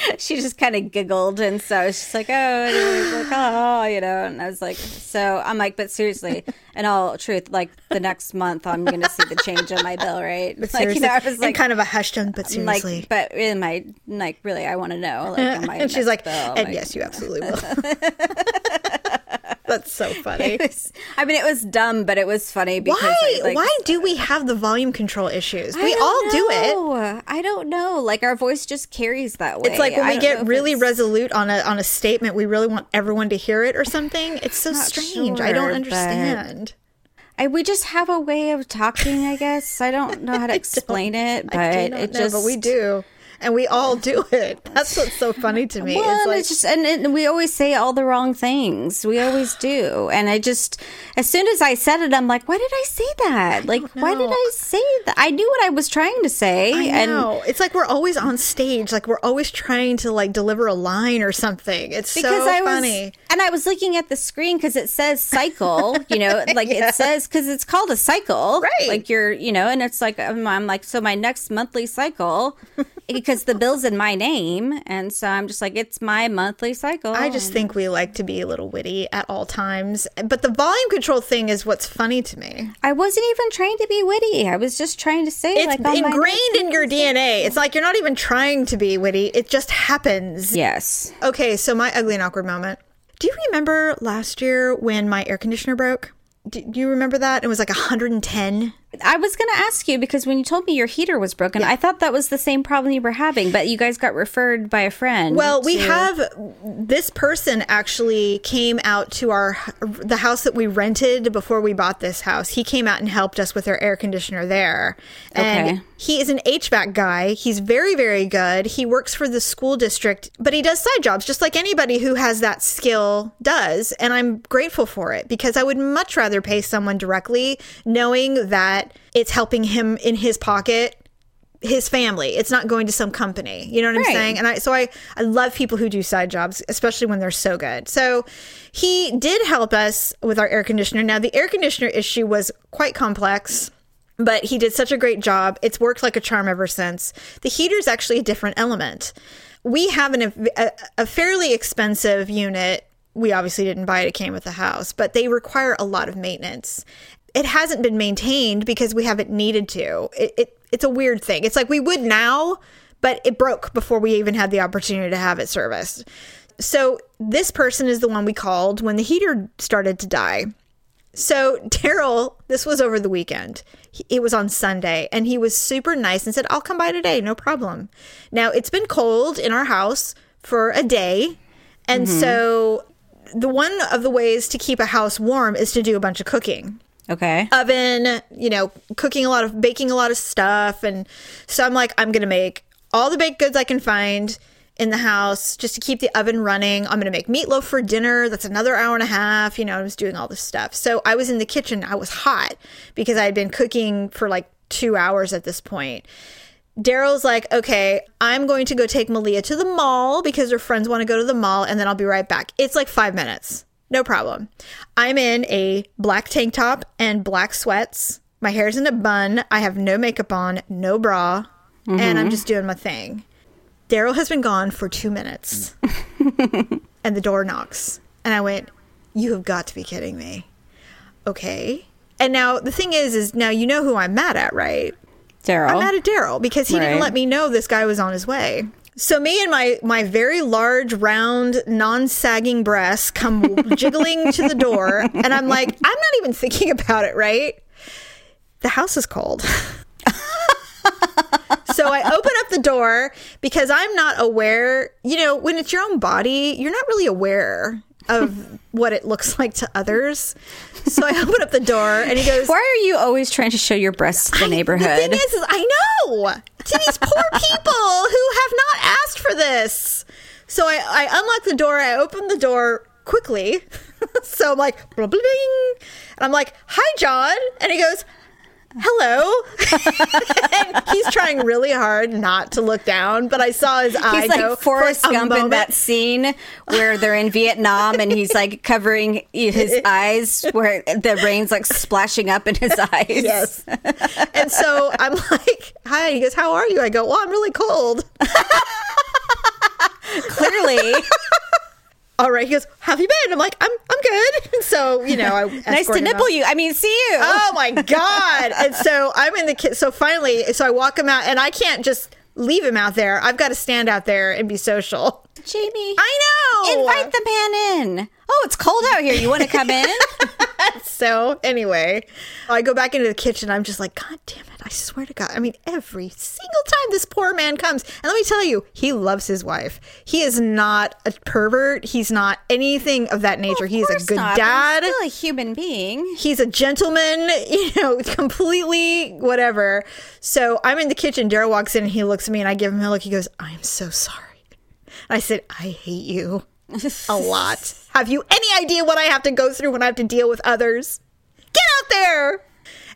She just kind of giggled, and so she's like, "Oh," and I was like, "Oh," you know. And I was like, "So," I'm like, "But seriously, in all truth, like the next month, I'm going to see the change on my bill, right?" But like, you know, I was in like, kind of a hushed tone, but I'm like, seriously. but in my like, really, I want to know, like, on my and she's like, bill, and like- yes, you absolutely will. That's so funny. Was, I mean, it was dumb, but it was funny because Why? I, like, why do we have the volume control issues? I We all do it. I don't know. Like our voice just carries that way. It's like when we get really resolute on a on a statement, we really want everyone to hear it or something. It's so strange. I don't understand. I, we just have a way of talking. I guess I don't know how to explain it, but I do not it know, just but we do, and we all do it. That's what's so funny to me. Well, it's like, it's just and, and we always say all the wrong things. We always do, and I just as soon as I said it, I'm like, why did I say that? Like, why did. I say that? I knew what I was trying to say, I and it's like we're always on stage, like we're always trying to like deliver a line or something. It's so I was funny. And I was looking at the screen because it says cycle, you know, like it says because it's called a cycle, Right. Like you're, you know, and it's like I'm, I'm like, so my next monthly cycle because the bill's in my name, and so I'm just like, it's my monthly cycle. I just think we like to be a little witty at all times, but the volume control thing is what's funny to me. I wasn't even trying to be witty. I was just trying to say It's like ingrained in your DNA. It's like you're not even trying to be witty; it just happens. Yes. Okay, so my ugly and awkward moment. Do you remember last year when my air conditioner broke? Do do you remember that? It was like 110. I was going to ask you because when you told me your heater was broken, I thought that was the same problem you were having, but you guys got referred by a friend. Well, we to- have this person actually came out to our the house that we rented before we bought this house. He came out and helped us with our air conditioner there. And Okay. he is an HVAC guy. He's very very good. He works for the school district, but he does side jobs just like anybody who has that skill does, and I'm grateful for it because I would much rather pay someone directly knowing that it's helping him in his pocket his family. It's not going to some company. You know what I'm saying? And I so I I love people who do side jobs, especially when they're so good. So he did help us with our air conditioner. Now the air conditioner issue was quite complex. But he did such a great job. It's worked like a charm ever since. The heater is actually a different element. We have an, a, a fairly expensive unit. We obviously didn't buy it, it came with the house, but they require a lot of maintenance. It hasn't been maintained because we haven't needed to. It, it it's a weird thing. It's like we would now, but it broke before we even had the opportunity to have it serviced. So this person is the one we called when the heater started to die. So Daryl, this was over the weekend. He- It was on Sunday, and he was super nice and said, "I'll come by today, no problem." Now it's been cold in our house for a day, and mm-hmm. so the one of the ways to keep a house warm is to do a bunch of cooking Okay. oven, you know, cooking a lot of baking a lot of stuff and so I'm like I'm going to make all the baked goods I can find in the house just to keep the oven running. I'm going to make meatloaf for dinner. That's another hour and a half, you know, I was doing all this stuff. So I was in the kitchen. I was hot because I had been cooking for like 2 hours at this point. Daryl's like, okay, I'm going to go take Malia to the mall because her friends want to go to the mall, and then I'll be right back. It's like five minutes. No problem. I'm in a black tank top and black sweats. My hair's in a bun. I have no makeup on, no bra, and I'm mm-hmm. just doing my thing. Daryl has been gone for two minutes, and the door knocks. And I went, You have got to be kidding me. Okay. And now the thing is, is now you know who I'm mad at, right? Daryl. I'm mad at Daryl because he didn't let me know this guy was on his way. So me and my my very large, round, non-sagging breasts come jiggling to the door, and I'm like, I'm not even thinking about it, right? The house is cold. so I open up the door because I'm not aware. You know, when it's your own body, you're not really aware of what it looks like to others. So I open up the door, and he goes, Why are you always trying to show your breasts to the I- neighborhood? The thing is, is I know to these poor people who have not asked for this. So I, I unlock the door. I open the door quickly. so I'm like, blah, bling. and I'm like, "Hi, John," and he goes. Hello. and he's trying really hard not to look down, but I saw his eye He's go like Forrest for Gump in that scene where they're in Vietnam and he's like covering his eyes where the rain's like splashing up in his eyes. Yes. and so I'm like, "Hi." He goes, "How are you?" I go, "Well, I'm really cold." Clearly. All right. He goes, "Have you been?" I'm like, "I'm I'm good." So you know, I nice to nipple you. I mean, see you. Oh my god! and so I'm in the kit. So finally, so I walk him out, and I can't just leave him out there. I've got to stand out there and be social. Jamie. I know. Invite the man in. Oh, it's cold out here. You want to come in? So anyway, I go back into the kitchen. I'm just like, God damn it! I swear to God. I mean, every single time this poor man comes, and let me tell you, he loves his wife. He is not a pervert. He's not anything of that nature. He's a good not, dad. he's Still a human being. He's a gentleman, you know, completely whatever. So I'm in the kitchen. Daryl walks in and he looks at me and I give him a look. He goes, I'm so sorry. And I said, I hate you a lot. Have you any idea what I have to go through when I have to deal with others? Get out there.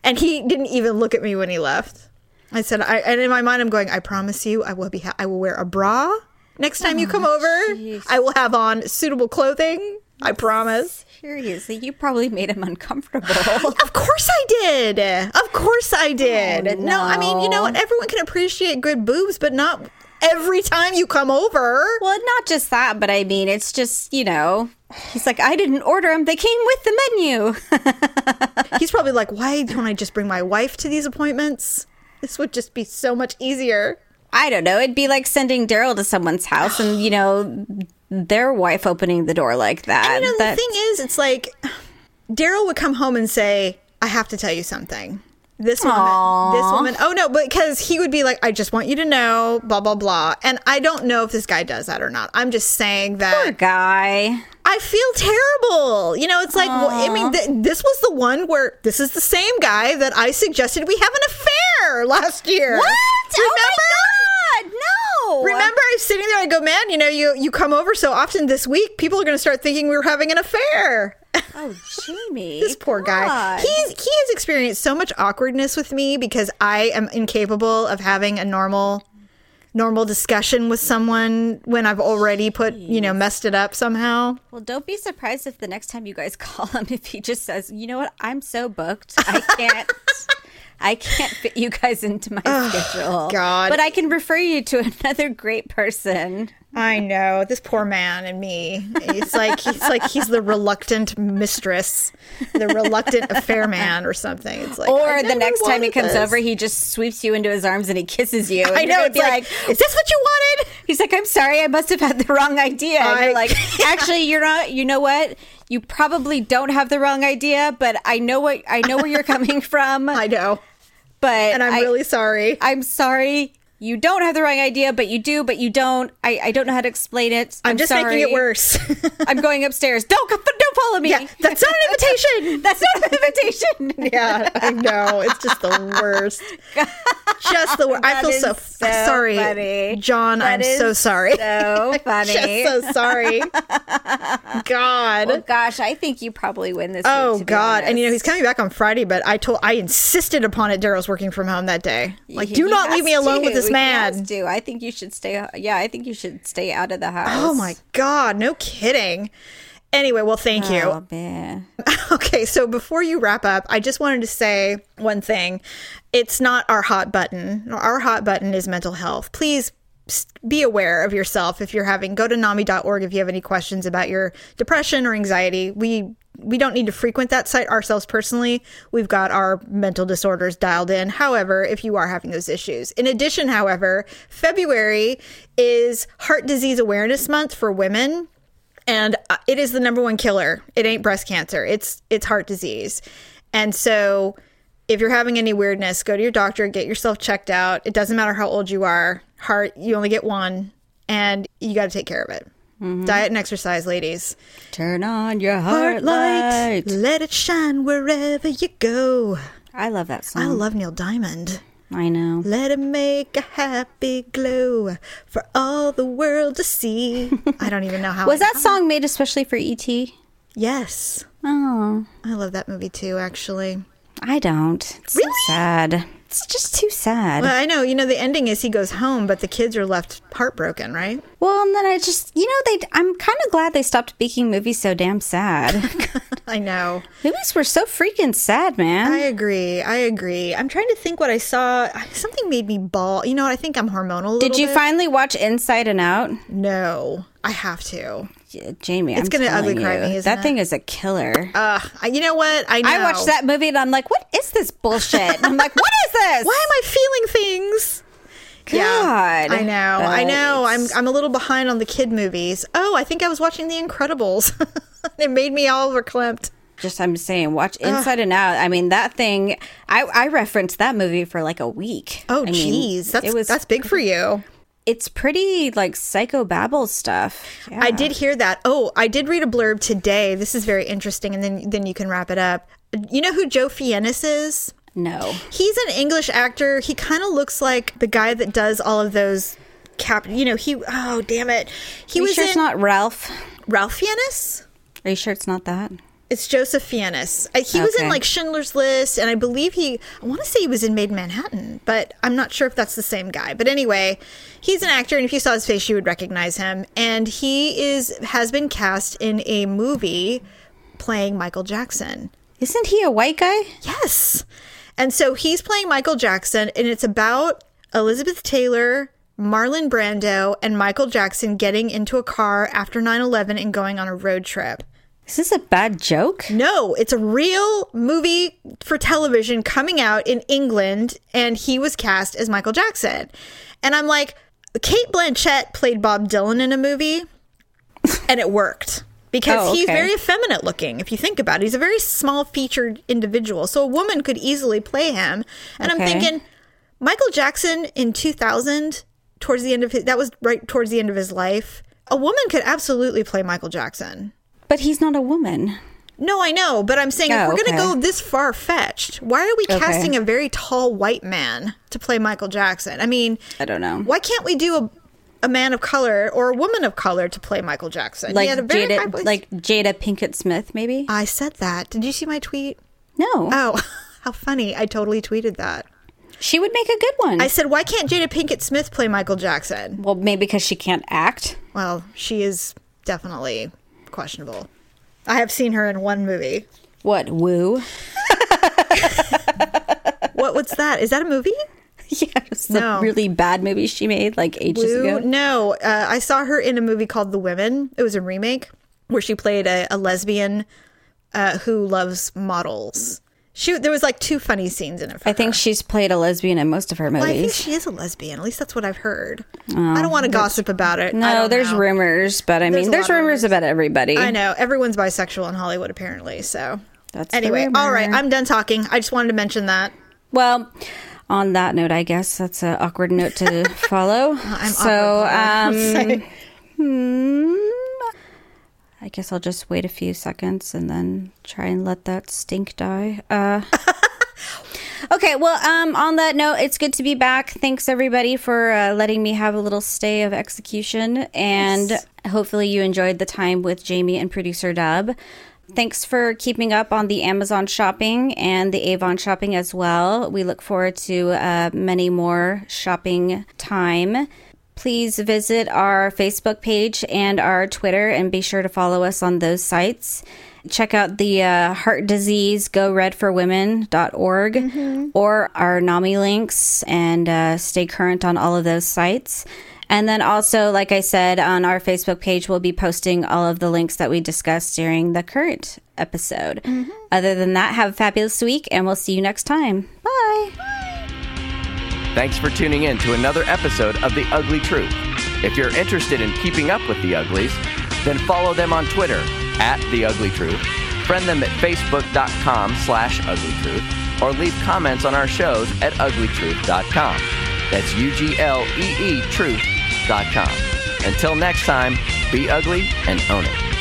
And he didn't even look at me when he left. I said, I, and in my mind, I'm going, I promise you, I will be, ha- I will wear a bra next time you come oh, over. I will have on suitable clothing. I promise. Seriously, you probably made him uncomfortable. Of course I did. Of course I oh, did. Oh, no. I mean, you know what? Everyone can appreciate good boobs, but not every time you come over. well, not just that, but I mean, it's just, you know, he's like, I didn't order them. They came with the menu. He's probably like, why don't I just bring my wife to these appointments? This would just be so much easier. I don't know. It'd be like sending Daryl to someone's house and, you know, their wife opening the door like that. And you know, the thing is, it's like Daryl would come home and say, I have to tell you something. This woman, this woman, oh no, because he would be like, I just want you to know, blah, blah, blah. And I don't know if this guy does that or not. I'm just saying that. Poor guy. I feel terrible. You know, it's like, well, I mean, th- this was the one where this is the same guy that I suggested we have an affair last year. What? Remember? Oh my God. No. Remember, I was sitting there. I go, man, you know, you you come over so often this week, people are going to start thinking we were having an affair. Oh, Jamie. this poor guy. God. He's he has experienced so much awkwardness with me because I am incapable of having a normal normal discussion with someone when I've already put you know messed it up somehow. Well, don't be surprised if the next time you guys call him, if he just says, "You know what? I'm so booked. I can't. I can't fit you guys into my schedule. God. But I can refer you to another great person. I know this poor man and me. It's like he's like he's the reluctant mistress, the reluctant affair man or something. It's like Or the next time he comes this. over, he just sweeps you into his arms and he kisses you. And I know. It's be like, is this what you wanted? He's like, I'm sorry, I must have had the wrong idea. And I- you're like, actually, you're not. You know what? You probably don't have the wrong idea, but I know what I know where you're coming from. I know, But and I'm I- really sorry. I'm sorry. You don't have the wrong idea, but you do, but you don't. I, I don't know how to explain it. I'm, just making it worse. I'm going upstairs. Don't come- don't follow me. yeah, that's not an invitation. That's not an invitation. yeah, I know. It's just the worst. Just the worst. I feel so, so sorry, funny. John. That I'm so sorry. so funny. just so sorry. God. Well, gosh, I think you probably win this. Oh week, God! And you know he's coming back on Friday, but I told I insisted upon it. Daryl's working from home that day. Like, do he not leave me alone with this Man. has to. I think you should stay. Yeah, I think you should stay out of the house. Oh my God! No kidding. Anyway, well, thank you. Oh man. Okay, so before you wrap up, I just wanted to say one thing. It's not our hot button. Our hot button is mental health. Please be aware of yourself if you're having go to nami.org if you have any questions about your depression or anxiety. We we don't need to frequent that site ourselves personally. We've got our mental disorders dialed in. However, if you are having those issues. In addition, however, February is Heart Disease Awareness Month for women and uh, it is the number one killer. It ain't breast cancer. It's it's heart disease. And so if you're having any weirdness, go to your doctor, get yourself checked out. It doesn't matter how old you are. Heart, you only get one and you got to take care of it. Mm-hmm. Diet and exercise, ladies. Turn on your Heart heart light, light. let it shine wherever you go. I love that song. I love Neil Diamond. I know. Let it make a happy glow for all the world to see. I don't even know how. Was I- that song made especially for E ET? Yes. Oh, I love that movie too, actually. I don't. It's so Really? sad. It's just too sad. Well, I know, you know, the ending is he goes home, but the kids are left heartbroken, right? Well, and then I just, you know, they. I'm kind of glad they stopped making movies so damn sad. I know. movies were so freaking sad, man. I agree. I agree. I'm trying to think what I saw. Something made me bawl. You know? I think I'm hormonal. a Did you bit. finally watch Inside and Out? No, I have to. Yeah, Jamie, It's I'm gonna ugly telling cry me, that it? thing is a killer. Uh, you know what? I know. I watched that movie and I'm like, what is this bullshit? And I'm like, what is this? Why am I feeling things? God. I know. I know. I'm I'm a little behind on the kid movies. Oh, I think I was watching The Incredibles. it made me all verklempt. Just I'm saying, watch Inside and Out. I mean, that thing. I I referenced that movie for like a week. Oh, jeez, that's it was. that's big for you. It's pretty like psychobabble stuff. Yeah. I did hear that. Oh, I did read a blurb today. This is very interesting, and then then you can wrap it up. You know who Joe Fiennes is? No. He's an English actor. He kind of looks like the guy that does all of those cap. You know, he. Oh, damn it! He Are you was sure in it's not Ralph? Ralph Fiennes. Are you sure it's not that? It's Joseph Fiennes. He was in like Schindler's List, and I believe he. I want to say he was in Maid in Manhattan, but I'm not sure if that's the same guy. But anyway, he's an actor, and if you saw his face, you would recognize him. And he is has been cast in a movie playing Michael Jackson. Isn't he a white guy? Yes. And so he's playing Michael Jackson, and it's about Elizabeth Taylor, Marlon Brando, and Michael Jackson getting into a car after 9 11 and going on a road trip. Is this a bad joke? No, it's a real movie for television coming out in England, and he was cast as Michael Jackson. And I'm like, Cate Blanchett played Bob Dylan in a movie, and it worked. Because Oh, he's very effeminate looking, if you think about it. He's a very small featured individual. So a woman could easily play him. And I'm thinking, Michael Jackson in 2000, towards the end of his, that was right towards the end of his life. A woman could absolutely play Michael Jackson. But he's not a woman. No, I know, but I'm saying if Oh, we're going to go this far fetched, why are we Okay. casting a very tall white man to play Michael Jackson? I mean, I don't know. why can't we do a a man of color or a woman of color to play Michael Jackson? Like had a very Jada, like Jada Pinkett Smith, maybe? I said that. Did you see my tweet? No, Oh, how funny! I totally tweeted that. she would make a good one. I said, why can't Jada Pinkett Smith play Michael Jackson? well, maybe because she can't act. Well, she is definitely questionable. I have seen her in one movie. What woo? What? What's that? Is that a movie? yeah, it's No. the really bad movie she made like ages Woo? ago. No, uh, I saw her in a movie called The Women. It was a remake where she played a, a lesbian uh, who loves models. She there was like two funny scenes in it. For I think her. she's played a lesbian in most of her Well, I think movies. she is a lesbian. At least that's what I've heard. I don't want to gossip about it. No, there's know. rumors, but I There's mean, there's rumors rumors. about everybody. I know everyone's bisexual in Hollywood apparently. So That's anyway, all right, I'm done talking. I just wanted to mention that. Well, on that note, I guess that's an awkward note to follow. I'm so, awkward, um, hmm, I guess I'll just wait a few seconds and then try and let that stink die. Uh, okay, well, um, on that note, it's good to be back. Thanks everybody for uh, letting me have a little stay of execution, and hopefully you enjoyed the time with Jamie and producer Dub. Thanks for keeping up on the Amazon shopping and the Avon shopping as well. We look forward to uh, many more shopping time. Please visit our Facebook page and our Twitter and be sure to follow us on those sites. Check out the uh, heart disease go red for women.org or our NAMI links and uh, stay current on all of those sites. And then also, like I said, on our Facebook page, we'll be posting all of the links that we discussed during the current episode. Other than that, have a fabulous week and we'll see you next time. Bye. Thanks for tuning in to another episode of The Ugly Truth. If you're interested in keeping up with the Uglies, then follow them on Twitter at The Ugly Truth, friend them at facebook.com slash uglytruth, or leave comments on our shows at ugleetruth.com. That's U-G-L-E-E truth.com. Until next time, be ugly and own it.